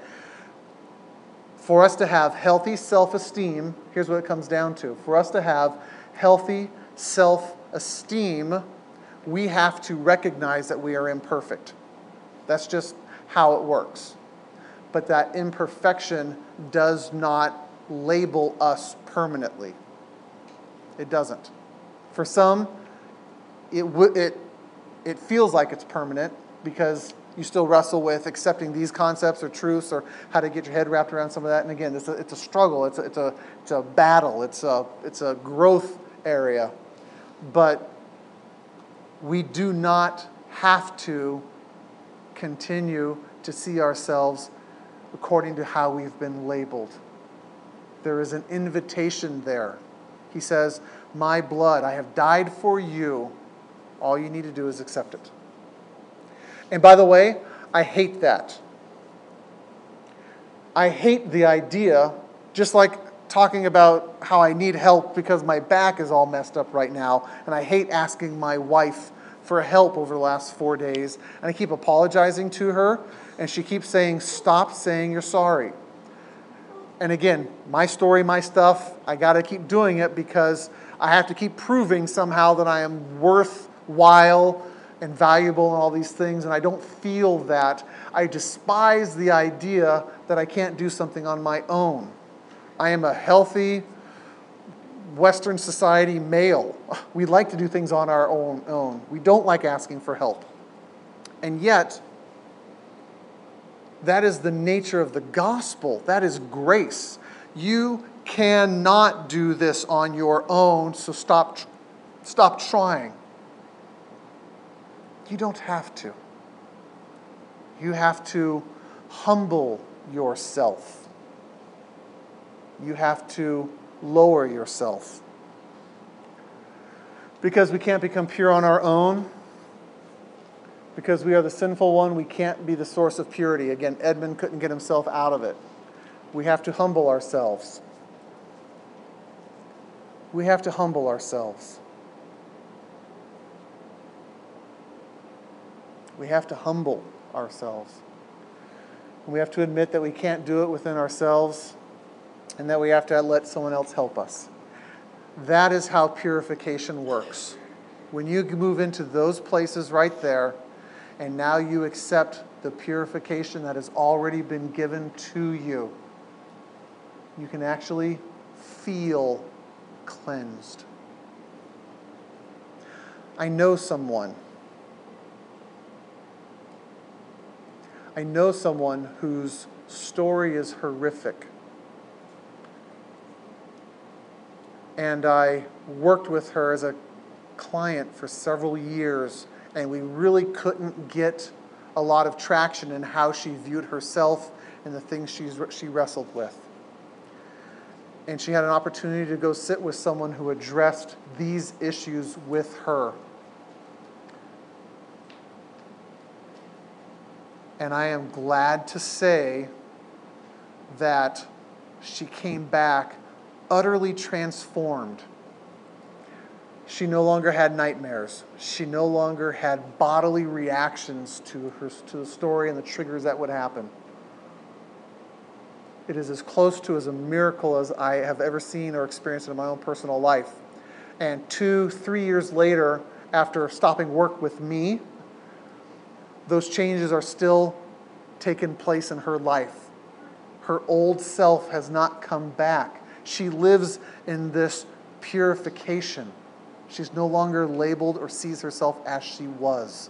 For us to have healthy self esteem, here's what it comes down to. For us to have healthy self esteem, we have to recognize that we are imperfect. That's just how it works. But that imperfection does not label us permanently. It doesn't. For some, it, w- it, it feels like it's permanent because you still wrestle with accepting these concepts or truths or how to get your head wrapped around some of that. And again, it's a, it's a struggle, it's a, it's, a, it's a battle, it's a, it's a growth area. But we do not have to continue to see ourselves according to how we've been labeled. There is an invitation there. He says, My blood, I have died for you. All you need to do is accept it. And by the way, I hate that. I hate the idea, just like talking about how I need help because my back is all messed up right now, and I hate asking my wife for help over the last four days, and I keep apologizing to her, and she keeps saying, Stop saying you're sorry. And again, my story, my stuff, I got to keep doing it because I have to keep proving somehow that I am worthwhile and valuable and all these things, and I don't feel that. I despise the idea that I can't do something on my own. I am a healthy Western society male. We like to do things on our own. own. We don't like asking for help. And yet, that is the nature of the gospel. That is grace. You cannot do this on your own, so stop, stop trying. You don't have to. You have to humble yourself. You have to lower yourself. Because we can't become pure on our own, because we are the sinful one, we can't be the source of purity. Again, Edmund couldn't get himself out of it. We have to humble ourselves. We have to humble ourselves. We have to humble ourselves. We have to admit that we can't do it within ourselves and that we have to let someone else help us. That is how purification works. When you move into those places right there, and now you accept the purification that has already been given to you, you can actually feel cleansed. I know someone. I know someone whose story is horrific. And I worked with her as a client for several years, and we really couldn't get a lot of traction in how she viewed herself and the things she's, she wrestled with. And she had an opportunity to go sit with someone who addressed these issues with her. And I am glad to say that she came back utterly transformed. She no longer had nightmares. She no longer had bodily reactions to, her, to the story and the triggers that would happen. It is as close to as a miracle as I have ever seen or experienced in my own personal life. And two, three years later, after stopping work with me, those changes are still taking place in her life. Her old self has not come back. She lives in this purification. She's no longer labeled or sees herself as she was.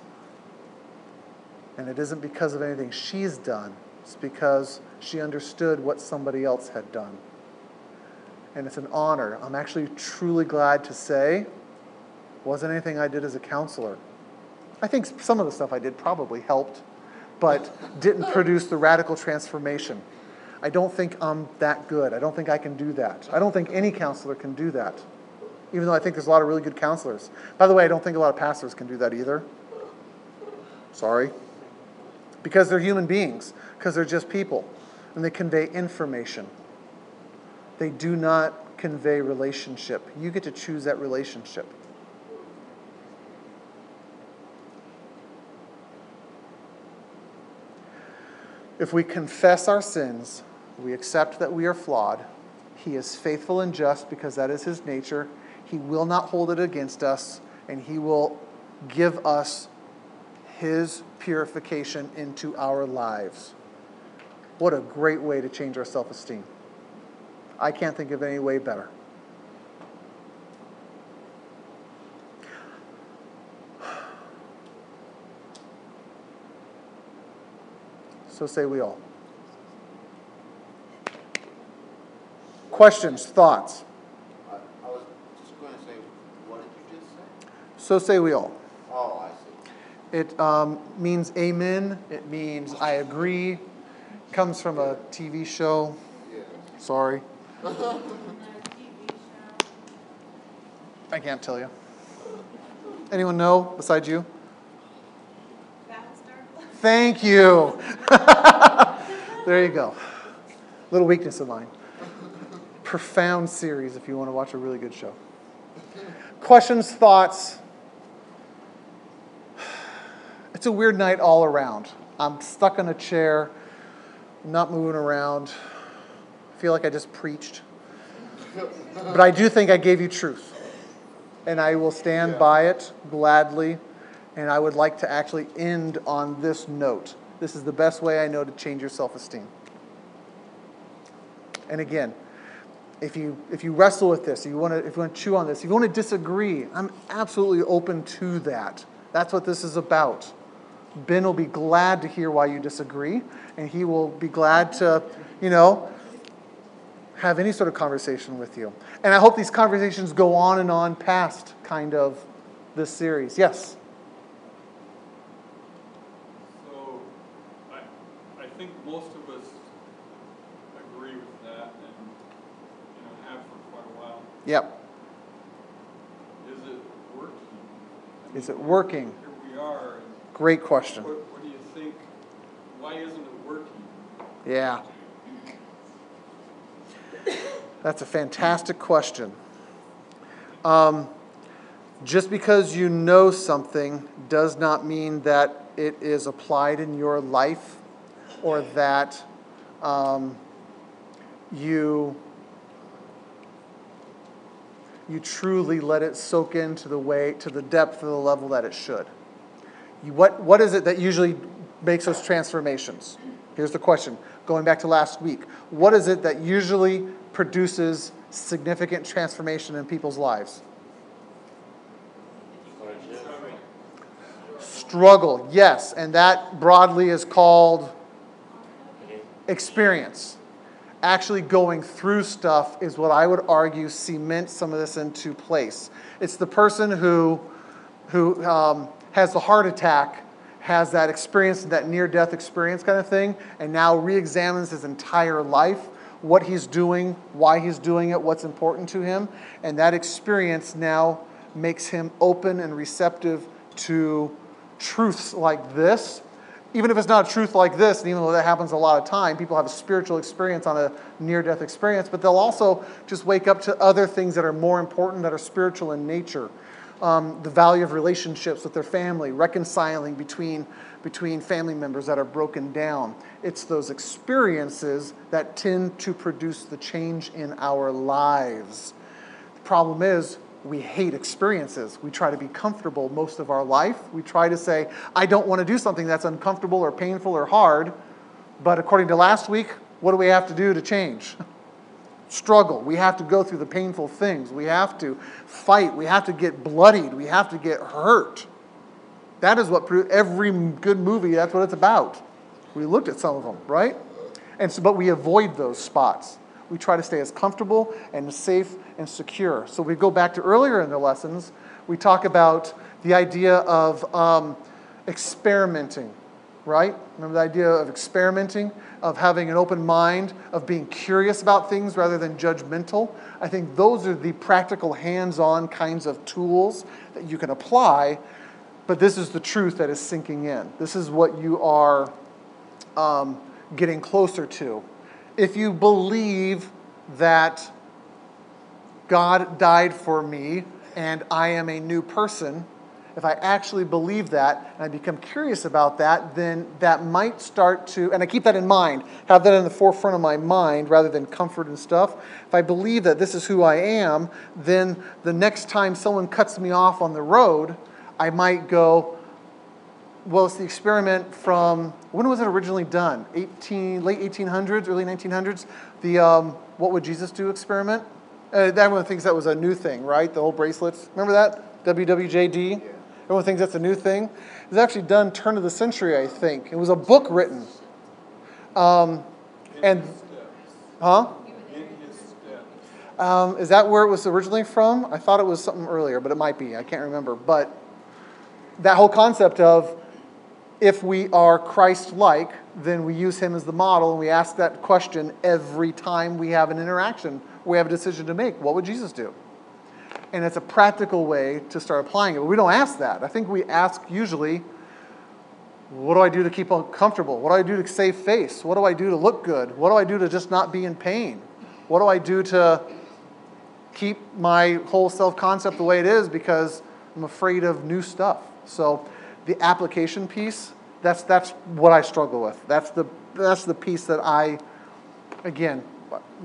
And it isn't because of anything she's done, it's because she understood what somebody else had done. And it's an honor. I'm actually truly glad to say wasn't anything I did as a counselor. I think some of the stuff I did probably helped, but didn't produce the radical transformation. I don't think I'm that good. I don't think I can do that. I don't think any counselor can do that, even though I think there's a lot of really good counselors. By the way, I don't think a lot of pastors can do that either. Sorry. Because they're human beings, because they're just people, and they convey information. They do not convey relationship. You get to choose that relationship. If we confess our sins, we accept that we are flawed. He is faithful and just because that is his nature he will not hold it against us, and He will give us His purification into our lives. What a great way to change our self esteem. I can't think of any way better. So say we all. Questions, thoughts? I, I was just going to say, what did you just say? So say we all. Oh, I see. It um, means amen. It means I agree. Comes from a TV show. Yeah. Sorry. TV <laughs> show. I can't tell you. Anyone know besides you? Battlestar? Thank you. <laughs> there you go. Little weakness of mine. Profound series if you want to watch a really good show. Questions, thoughts? It's a weird night all around. I'm stuck in a chair, not moving around. I feel like I just preached. But I do think I gave you truth. And I will stand by it gladly. And I would like to actually end on this note. This is the best way I know to change your self esteem. And again, if you, if you wrestle with this, if you, want to, if you want to chew on this, if you want to disagree, I'm absolutely open to that. That's what this is about. Ben will be glad to hear why you disagree, and he will be glad to, you know, have any sort of conversation with you. And I hope these conversations go on and on past kind of this series. Yes? So, I, I think most of us agree with that and, you know, have for quite a while. Yep. Is it working? Is it working? Here we are, and Great question. what, what do you think, why isn't it working? Yeah. That's a fantastic question. Um, just because you know something does not mean that it is applied in your life or that um, you you truly let it soak into the way to the depth of the level that it should. What, what is it that usually makes those transformations? Here's the question, going back to last week. What is it that usually produces significant transformation in people's lives? Struggle, yes, and that broadly is called experience. Actually, going through stuff is what I would argue cements some of this into place. It's the person who, who um, has the heart attack, has that experience, that near death experience kind of thing, and now re examines his entire life, what he's doing, why he's doing it, what's important to him, and that experience now makes him open and receptive to truths like this. Even if it's not a truth like this, and even though that happens a lot of time, people have a spiritual experience on a near death experience, but they'll also just wake up to other things that are more important, that are spiritual in nature. Um, the value of relationships with their family, reconciling between, between family members that are broken down. It's those experiences that tend to produce the change in our lives. The problem is, we hate experiences. We try to be comfortable most of our life. We try to say, I don't want to do something that's uncomfortable or painful or hard. But according to last week, what do we have to do to change? <laughs> Struggle. We have to go through the painful things. We have to fight. We have to get bloodied. We have to get hurt. That is what every good movie, that's what it's about. We looked at some of them, right? And so, but we avoid those spots. We try to stay as comfortable and safe and secure. So we go back to earlier in the lessons, we talk about the idea of um, experimenting, right? Remember the idea of experimenting, of having an open mind, of being curious about things rather than judgmental. I think those are the practical, hands on kinds of tools that you can apply, but this is the truth that is sinking in. This is what you are um, getting closer to. If you believe that God died for me and I am a new person, if I actually believe that and I become curious about that, then that might start to, and I keep that in mind, have that in the forefront of my mind rather than comfort and stuff. If I believe that this is who I am, then the next time someone cuts me off on the road, I might go, well, it's the experiment from when was it originally done? 18, late 1800s, early 1900s. The um, "What would Jesus do?" experiment. Uh, everyone thinks that was a new thing, right? The whole bracelets. Remember that WWJD? Everyone thinks that's a new thing. It was actually done turn of the century, I think. It was a book written. Um, and huh? Um, is that where it was originally from? I thought it was something earlier, but it might be. I can't remember. But that whole concept of if we are Christ like, then we use him as the model and we ask that question every time we have an interaction, we have a decision to make. What would Jesus do? And it's a practical way to start applying it. But we don't ask that. I think we ask usually, what do I do to keep comfortable? What do I do to save face? What do I do to look good? What do I do to just not be in pain? What do I do to keep my whole self concept the way it is because I'm afraid of new stuff? So the application piece, that's, that's what I struggle with. That's the, that's the piece that I, again,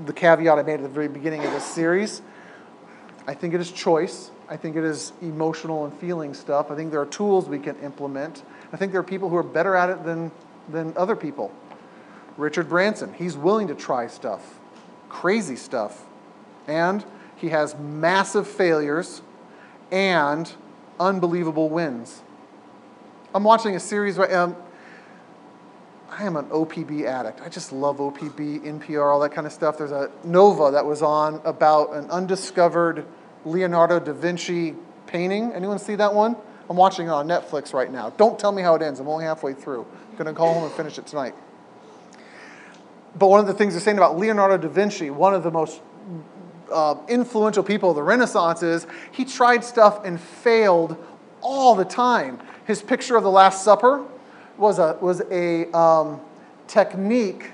the caveat I made at the very beginning of this series. I think it is choice. I think it is emotional and feeling stuff. I think there are tools we can implement. I think there are people who are better at it than, than other people. Richard Branson, he's willing to try stuff, crazy stuff. And he has massive failures and unbelievable wins. I'm watching a series right um, I am an OPB addict. I just love OPB, NPR, all that kind of stuff. There's a Nova that was on about an undiscovered Leonardo da Vinci painting. Anyone see that one? I'm watching it on Netflix right now. Don't tell me how it ends. I'm only halfway through. I'm going to go home and finish it tonight. But one of the things they're saying about Leonardo da Vinci, one of the most uh, influential people of the Renaissance, is he tried stuff and failed all the time. His picture of the Last Supper was a, was a um, technique,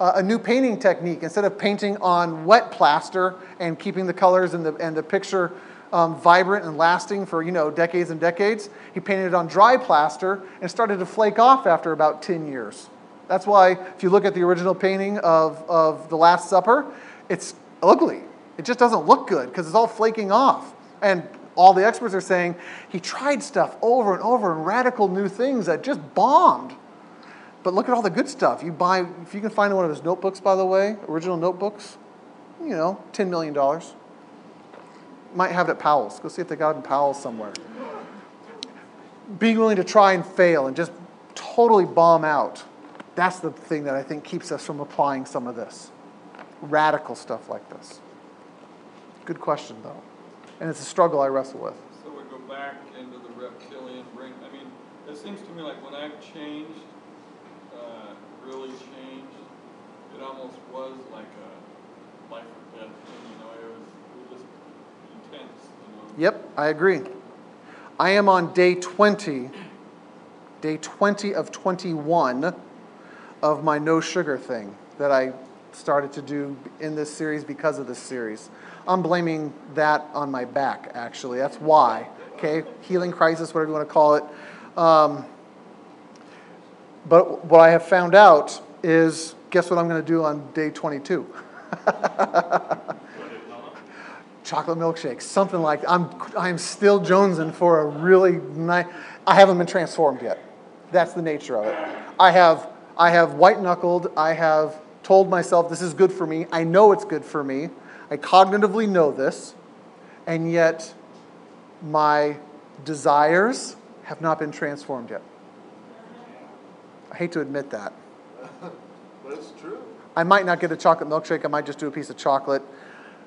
uh, a new painting technique. Instead of painting on wet plaster and keeping the colors and the, and the picture um, vibrant and lasting for you know decades and decades, he painted it on dry plaster and started to flake off after about 10 years. That's why if you look at the original painting of, of the Last Supper, it's ugly. It just doesn't look good because it's all flaking off. And all the experts are saying he tried stuff over and over and radical new things that just bombed. But look at all the good stuff. You buy, if you can find one of his notebooks, by the way, original notebooks, you know, $10 million. Might have it at Powell's. Go see if they got it in Powell's somewhere. Being willing to try and fail and just totally bomb out. That's the thing that I think keeps us from applying some of this. Radical stuff like this. Good question, though and it's a struggle I wrestle with. So we go back into the reptilian brain. I mean, it seems to me like when I've changed, uh, really changed, it almost was like a life or death thing. You know, it was, it was just intense. You know. Yep, I agree. I am on day 20, day 20 of 21 of my no sugar thing that I started to do in this series because of this series. I'm blaming that on my back, actually. That's why. Okay? Healing crisis, whatever you want to call it. Um, but what I have found out is guess what I'm going to do on day 22? <laughs> Chocolate milkshake, something like that. I'm, I'm still jonesing for a really nice. I haven't been transformed yet. That's the nature of it. I have, I have white knuckled. I have told myself this is good for me. I know it's good for me. I cognitively know this, and yet my desires have not been transformed yet. I hate to admit that. <laughs> But it's true. I might not get a chocolate milkshake, I might just do a piece of chocolate.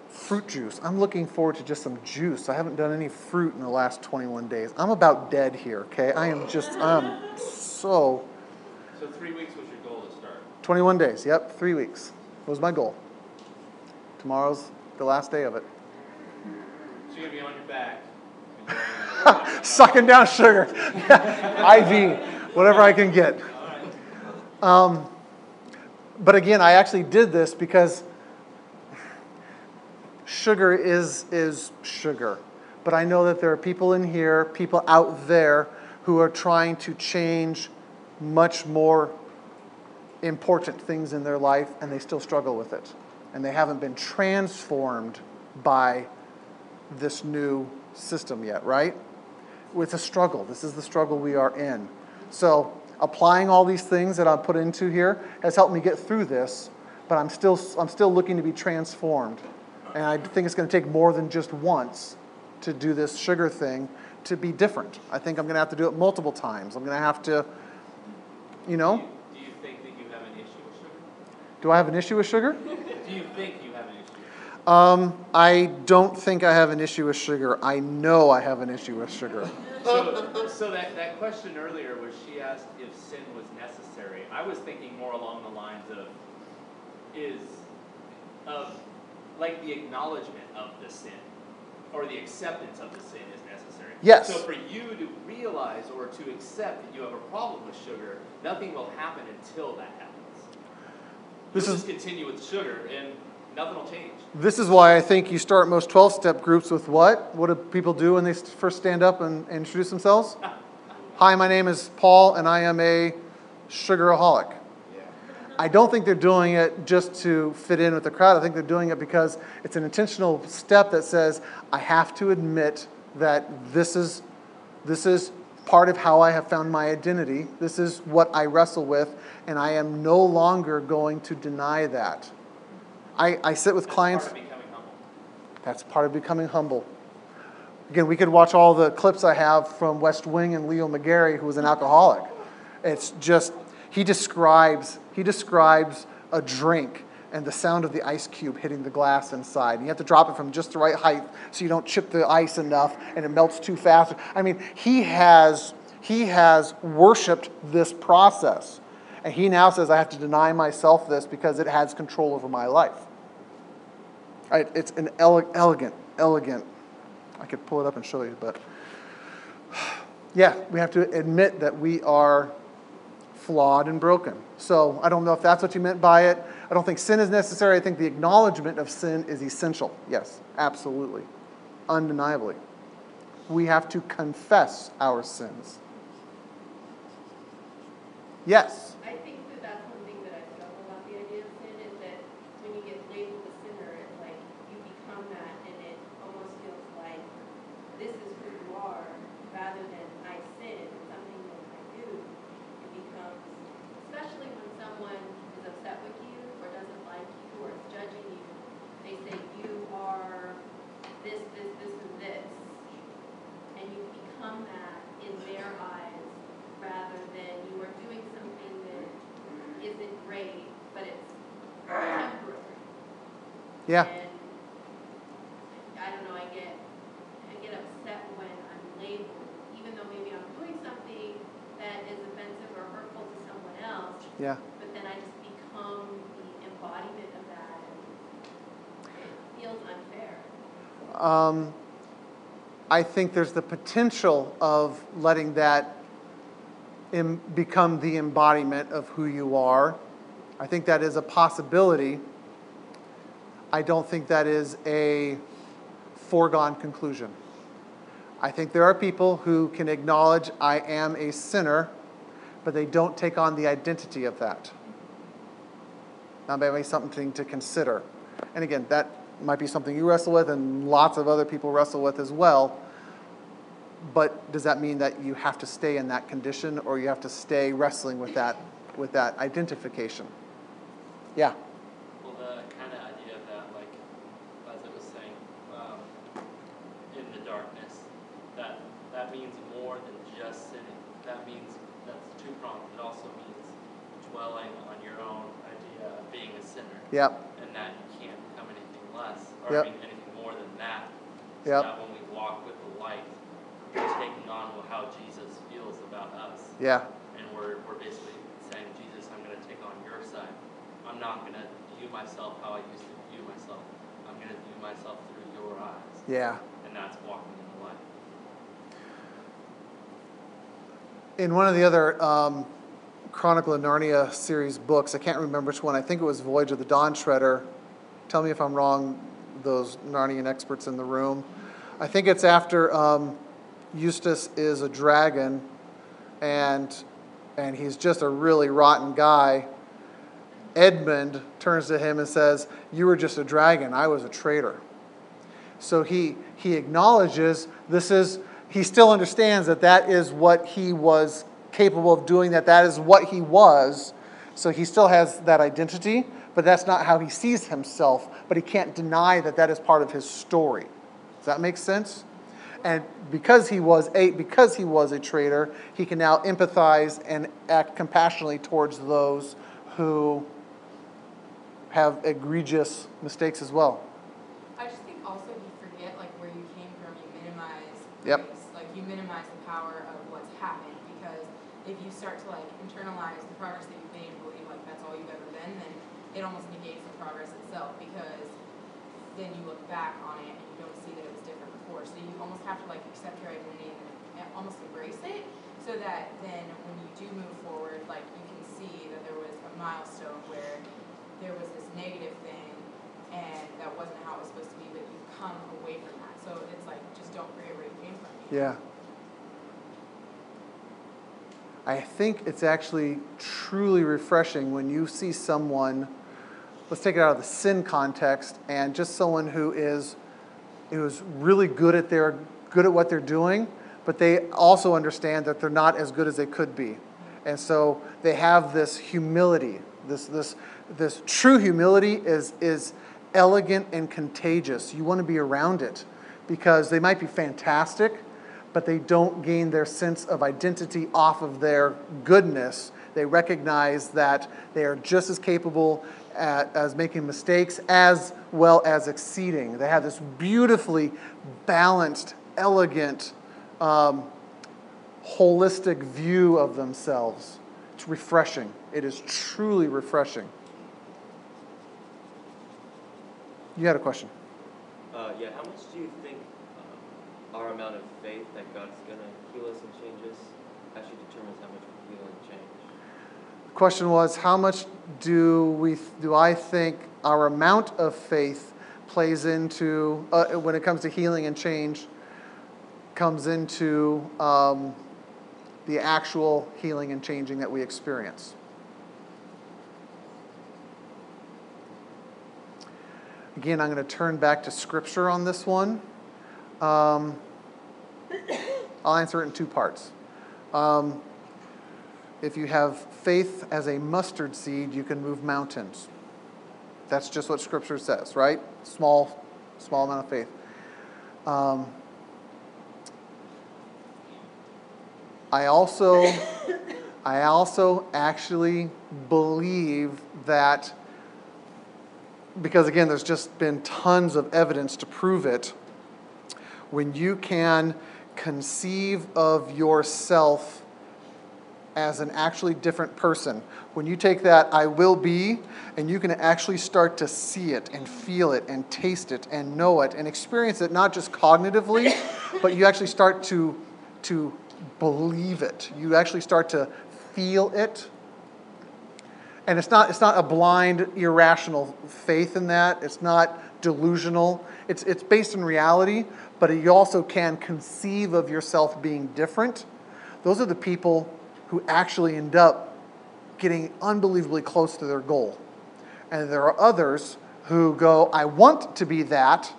Fruit juice. I'm looking forward to just some juice. I haven't done any fruit in the last 21 days. I'm about dead here, okay? I am just, I'm so. So three weeks was your goal to start? 21 days, yep, three weeks was my goal. Tomorrow's the last day of it. So you're gonna be on your back. <laughs> Sucking down sugar. <laughs> IV, whatever I can get. Um, but again, I actually did this because sugar is, is sugar. but I know that there are people in here, people out there who are trying to change much more important things in their life and they still struggle with it. And they haven't been transformed by this new system yet, right? It's a struggle. This is the struggle we are in. So, applying all these things that I've put into here has helped me get through this, but I'm still, I'm still looking to be transformed. And I think it's going to take more than just once to do this sugar thing to be different. I think I'm going to have to do it multiple times. I'm going to have to, you know, Do you, do you think that you have an issue with sugar? do I have an issue with sugar? Do you think you have an issue? Um, I don't think I have an issue with sugar. I know I have an issue with sugar. So, so that, that question earlier was she asked if sin was necessary. I was thinking more along the lines of, is, of, like the acknowledgement of the sin, or the acceptance of the sin is necessary. Yes. So for you to realize or to accept that you have a problem with sugar, nothing will happen until that. This You'll is- just continue with sugar and nothing will change. This is why I think you start most 12 step groups with what? What do people do when they first stand up and, and introduce themselves? <laughs> Hi, my name is Paul, and I am a sugaraholic. Yeah. I don't think they're doing it just to fit in with the crowd. I think they're doing it because it's an intentional step that says, I have to admit that this is, this is part of how I have found my identity. This is what I wrestle with, and I am no longer going to deny that. I, I sit with That's clients. part of becoming humble. That's part of becoming humble. Again, we could watch all the clips I have from West Wing and Leo McGarry, who was an alcoholic. It's just he describes he describes a drink and the sound of the ice cube hitting the glass inside. And you have to drop it from just the right height so you don't chip the ice enough and it melts too fast. I mean, he has he has worshipped this process. And he now says, I have to deny myself this because it has control over my life. Right, it's an ele- elegant, elegant. I could pull it up and show you, but <sighs> yeah, we have to admit that we are flawed and broken. So I don't know if that's what you meant by it. I don't think sin is necessary. I think the acknowledgement of sin is essential. Yes, absolutely, undeniably. We have to confess our sins. Yes. I think that that's one thing that I struggle about the idea of sin is that when you get labeled a sinner, it's like you become that and it almost feels like this is who you are rather than I sin, it's something that I do. It becomes, especially when someone is upset with you or doesn't like you or is judging you, they say you are this, this, this, and this. And you become that in their eyes rather than you are doing something that isn't great, but it's temporary. Yeah. And I don't know, I get, I get upset when I'm labeled, even though maybe I'm doing something that is offensive or hurtful to someone else, Yeah. but then I just become the embodiment of that and it feels unfair. Um, I think there's the potential of letting that Im- become the embodiment of who you are. I think that is a possibility. I don't think that is a foregone conclusion. I think there are people who can acknowledge I am a sinner, but they don't take on the identity of that. That may be something to consider. And again, that might be something you wrestle with, and lots of other people wrestle with as well. But does that mean that you have to stay in that condition, or you have to stay wrestling with that, with that identification? Yeah. Well, the kind of idea of that, like, as it was saying, um, in the darkness, that that means more than just sinning. That means that's two pronged. It also means dwelling on your own idea of being a sinner, Yep. and that you can't become anything less, or Yep. I mean anything more than that. So Yep. that when we walk with the light, we're taking on how Jesus feels about us. Yeah. And we're, we're basically saying, Jesus, I'm going to take on your side. I'm not going to view myself how I used to view myself. I'm going to view myself through your eyes. Yeah. And that's walking in the light. In one of the other um, Chronicle of Narnia series books, I can't remember which one, I think it was Voyage of the Dawn Treader. Tell me if I'm wrong, those Narnian experts in the room. I think it's after um, Eustace is a dragon, and and he's just a really rotten guy. Edmund turns to him and says, "You were just a dragon. I was a traitor." So he he acknowledges this is he still understands that that is what he was capable of doing. That that is what he was. So he still has that identity, but that's not how he sees himself. But he can't deny that that is part of his story. Does that make sense? And because he was a because he was a traitor, he can now empathize and act compassionately towards those who have egregious mistakes as well. I just think also you forget like where you came from. You minimize Yep. Like you minimize the power of what's happened because if you start to like internalize the progress that you've made and believe like that's all you've ever been, then it almost negates the progress itself because then you look back on it and you don't see that it was different before. So you almost have to like accept your identity and almost embrace it so that then when you do move forward, like you can see that there was a milestone where there was this negative thing and that wasn't how it was supposed to be, but you've come away from that. So it's like just don't forget where you came from. you? Yeah. I think it's actually truly refreshing when you see someone, let's take it out of the sin context, and just someone who is who is really good at their good at what they're doing, but they also understand that they're not as good as they could be. And so they have this humility. This this this true humility is is elegant and contagious. You want to be around it because they might be fantastic, but they don't gain their sense of identity off of their goodness. They recognize that they are just as capable at, as making mistakes as well as exceeding. They have this beautifully balanced, elegant, um, holistic view of themselves. It's refreshing. It is truly refreshing. You had a question. Uh, yeah, how much do you think um, our amount of faith that God's gonna heal us and change us actually determines how much we heal and change? The question was, how much do we do I think our amount of faith plays into uh, when it comes to healing and change comes into um, the actual healing and changing that we experience. Again, I'm going to turn back to scripture on this one. Um, <coughs> I'll answer it in two parts. Um, if you have faith as a mustard seed, you can move mountains. That's just what Scripture says, right? Small, small amount of faith. Um, I also, <coughs> I also actually believe that because again, there's just been tons of evidence to prove it. When you can conceive of yourself as an actually different person, when you take that I will be and you can actually start to see it and feel it and taste it and know it and experience it not just cognitively, <laughs> but you actually start to, to believe it. You actually start to feel it and it's not, it's not a blind, irrational faith in that. It's not delusional. It's, it's based in reality, but you also can conceive of yourself being different. Those are the people who actually end up getting unbelievably close to their goal. And there are others who go, I want to be that.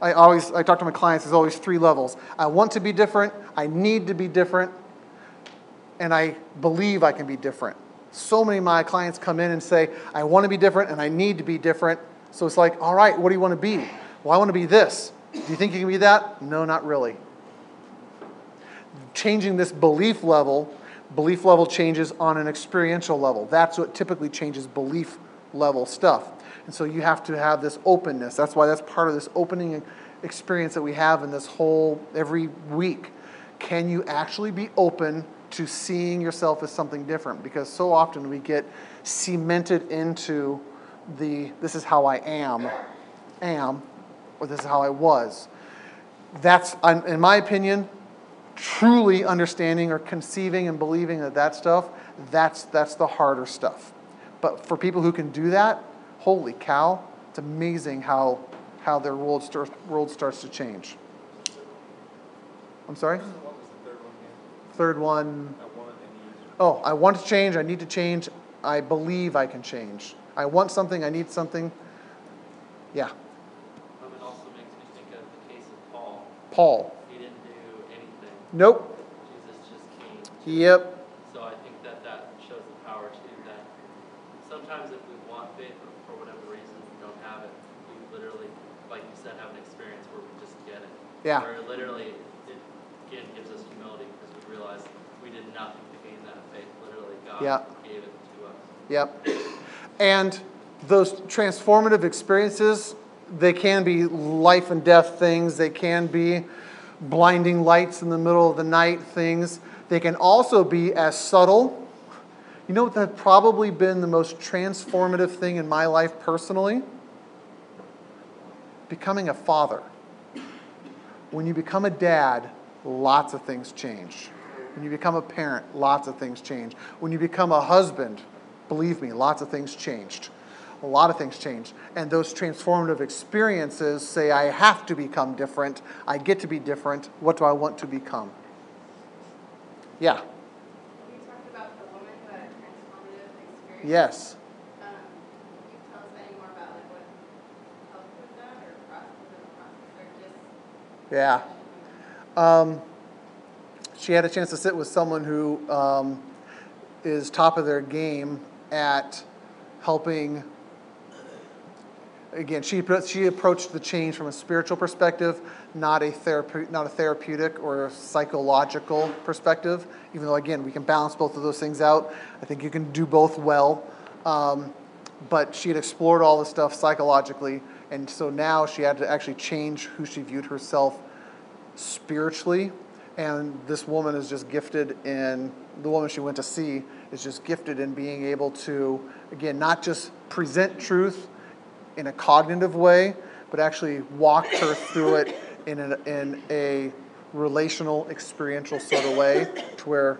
I always, I talk to my clients, there's always three levels. I want to be different, I need to be different, and I believe I can be different. So many of my clients come in and say, I want to be different and I need to be different. So it's like, all right, what do you want to be? Well, I want to be this. Do you think you can be that? No, not really. Changing this belief level, belief level changes on an experiential level. That's what typically changes belief level stuff. And so you have to have this openness. That's why that's part of this opening experience that we have in this whole every week. Can you actually be open to seeing yourself as something different? Because so often we get cemented into the this is how I am, am, or this is how I was. That's, in my opinion, truly understanding or conceiving and believing that that stuff, that's, that's the harder stuff. But for people who can do that, holy cow, it's amazing how, how their world, start, world starts to change. I'm sorry? What was the third one? Third one, I want oh, I want to change, I need to change, I believe I can change. I want something, I need something. Yeah, Um, it Nope. Jesus just came. Yep. So I think that that shows the power too, that sometimes if we want faith, but for whatever reason we don't have it, we literally, like you said, have an experience where we just get it. Yeah. Where literally, it again gives us humility because we realize we did nothing to gain that faith. Literally, God Yeah. gave it to us. Yep. And those transformative experiences, they can be life and death things, they can be blinding lights in the middle of the night things. They can also be as subtle. You know what has probably been the most transformative thing in my life personally? Becoming a father. When you become a dad, lots of things change. When you become a parent, lots of things change. When you become a husband, believe me, lots of things changed. A lot of things change. And those transformative experiences say, I have to become different. I get to be different. What do I want to become? Yeah. We talked about the woman who had a transformative experience. Yes. Um, can you tell us any more about like what helped with that or process, was it a process or just? Yeah. Um, she had a chance to sit with someone who um, is top of their game at helping. Again, she, she approached the change from a spiritual perspective, not a, therape- not a therapeutic or a psychological perspective. Even though, again, we can balance both of those things out. I think you can do both well. Um, but she had explored all the stuff psychologically, and so now she had to actually change who she viewed herself spiritually. And this woman is just gifted in, the woman she went to see is just gifted in being able to, again, not just present truth in a cognitive way, but actually walked her through it in a, in a relational, experiential sort of way to where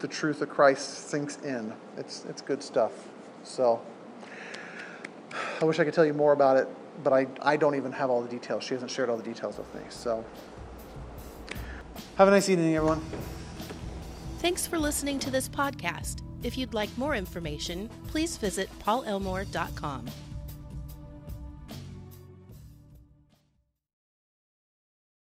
the truth of Christ sinks in. It's, it's good stuff. So I wish I could tell you more about it, but I, I don't even have all the details. She hasn't shared all the details with me. So have a nice evening, everyone. Thanks for listening to this podcast. If you'd like more information, please visit paulelmore.com.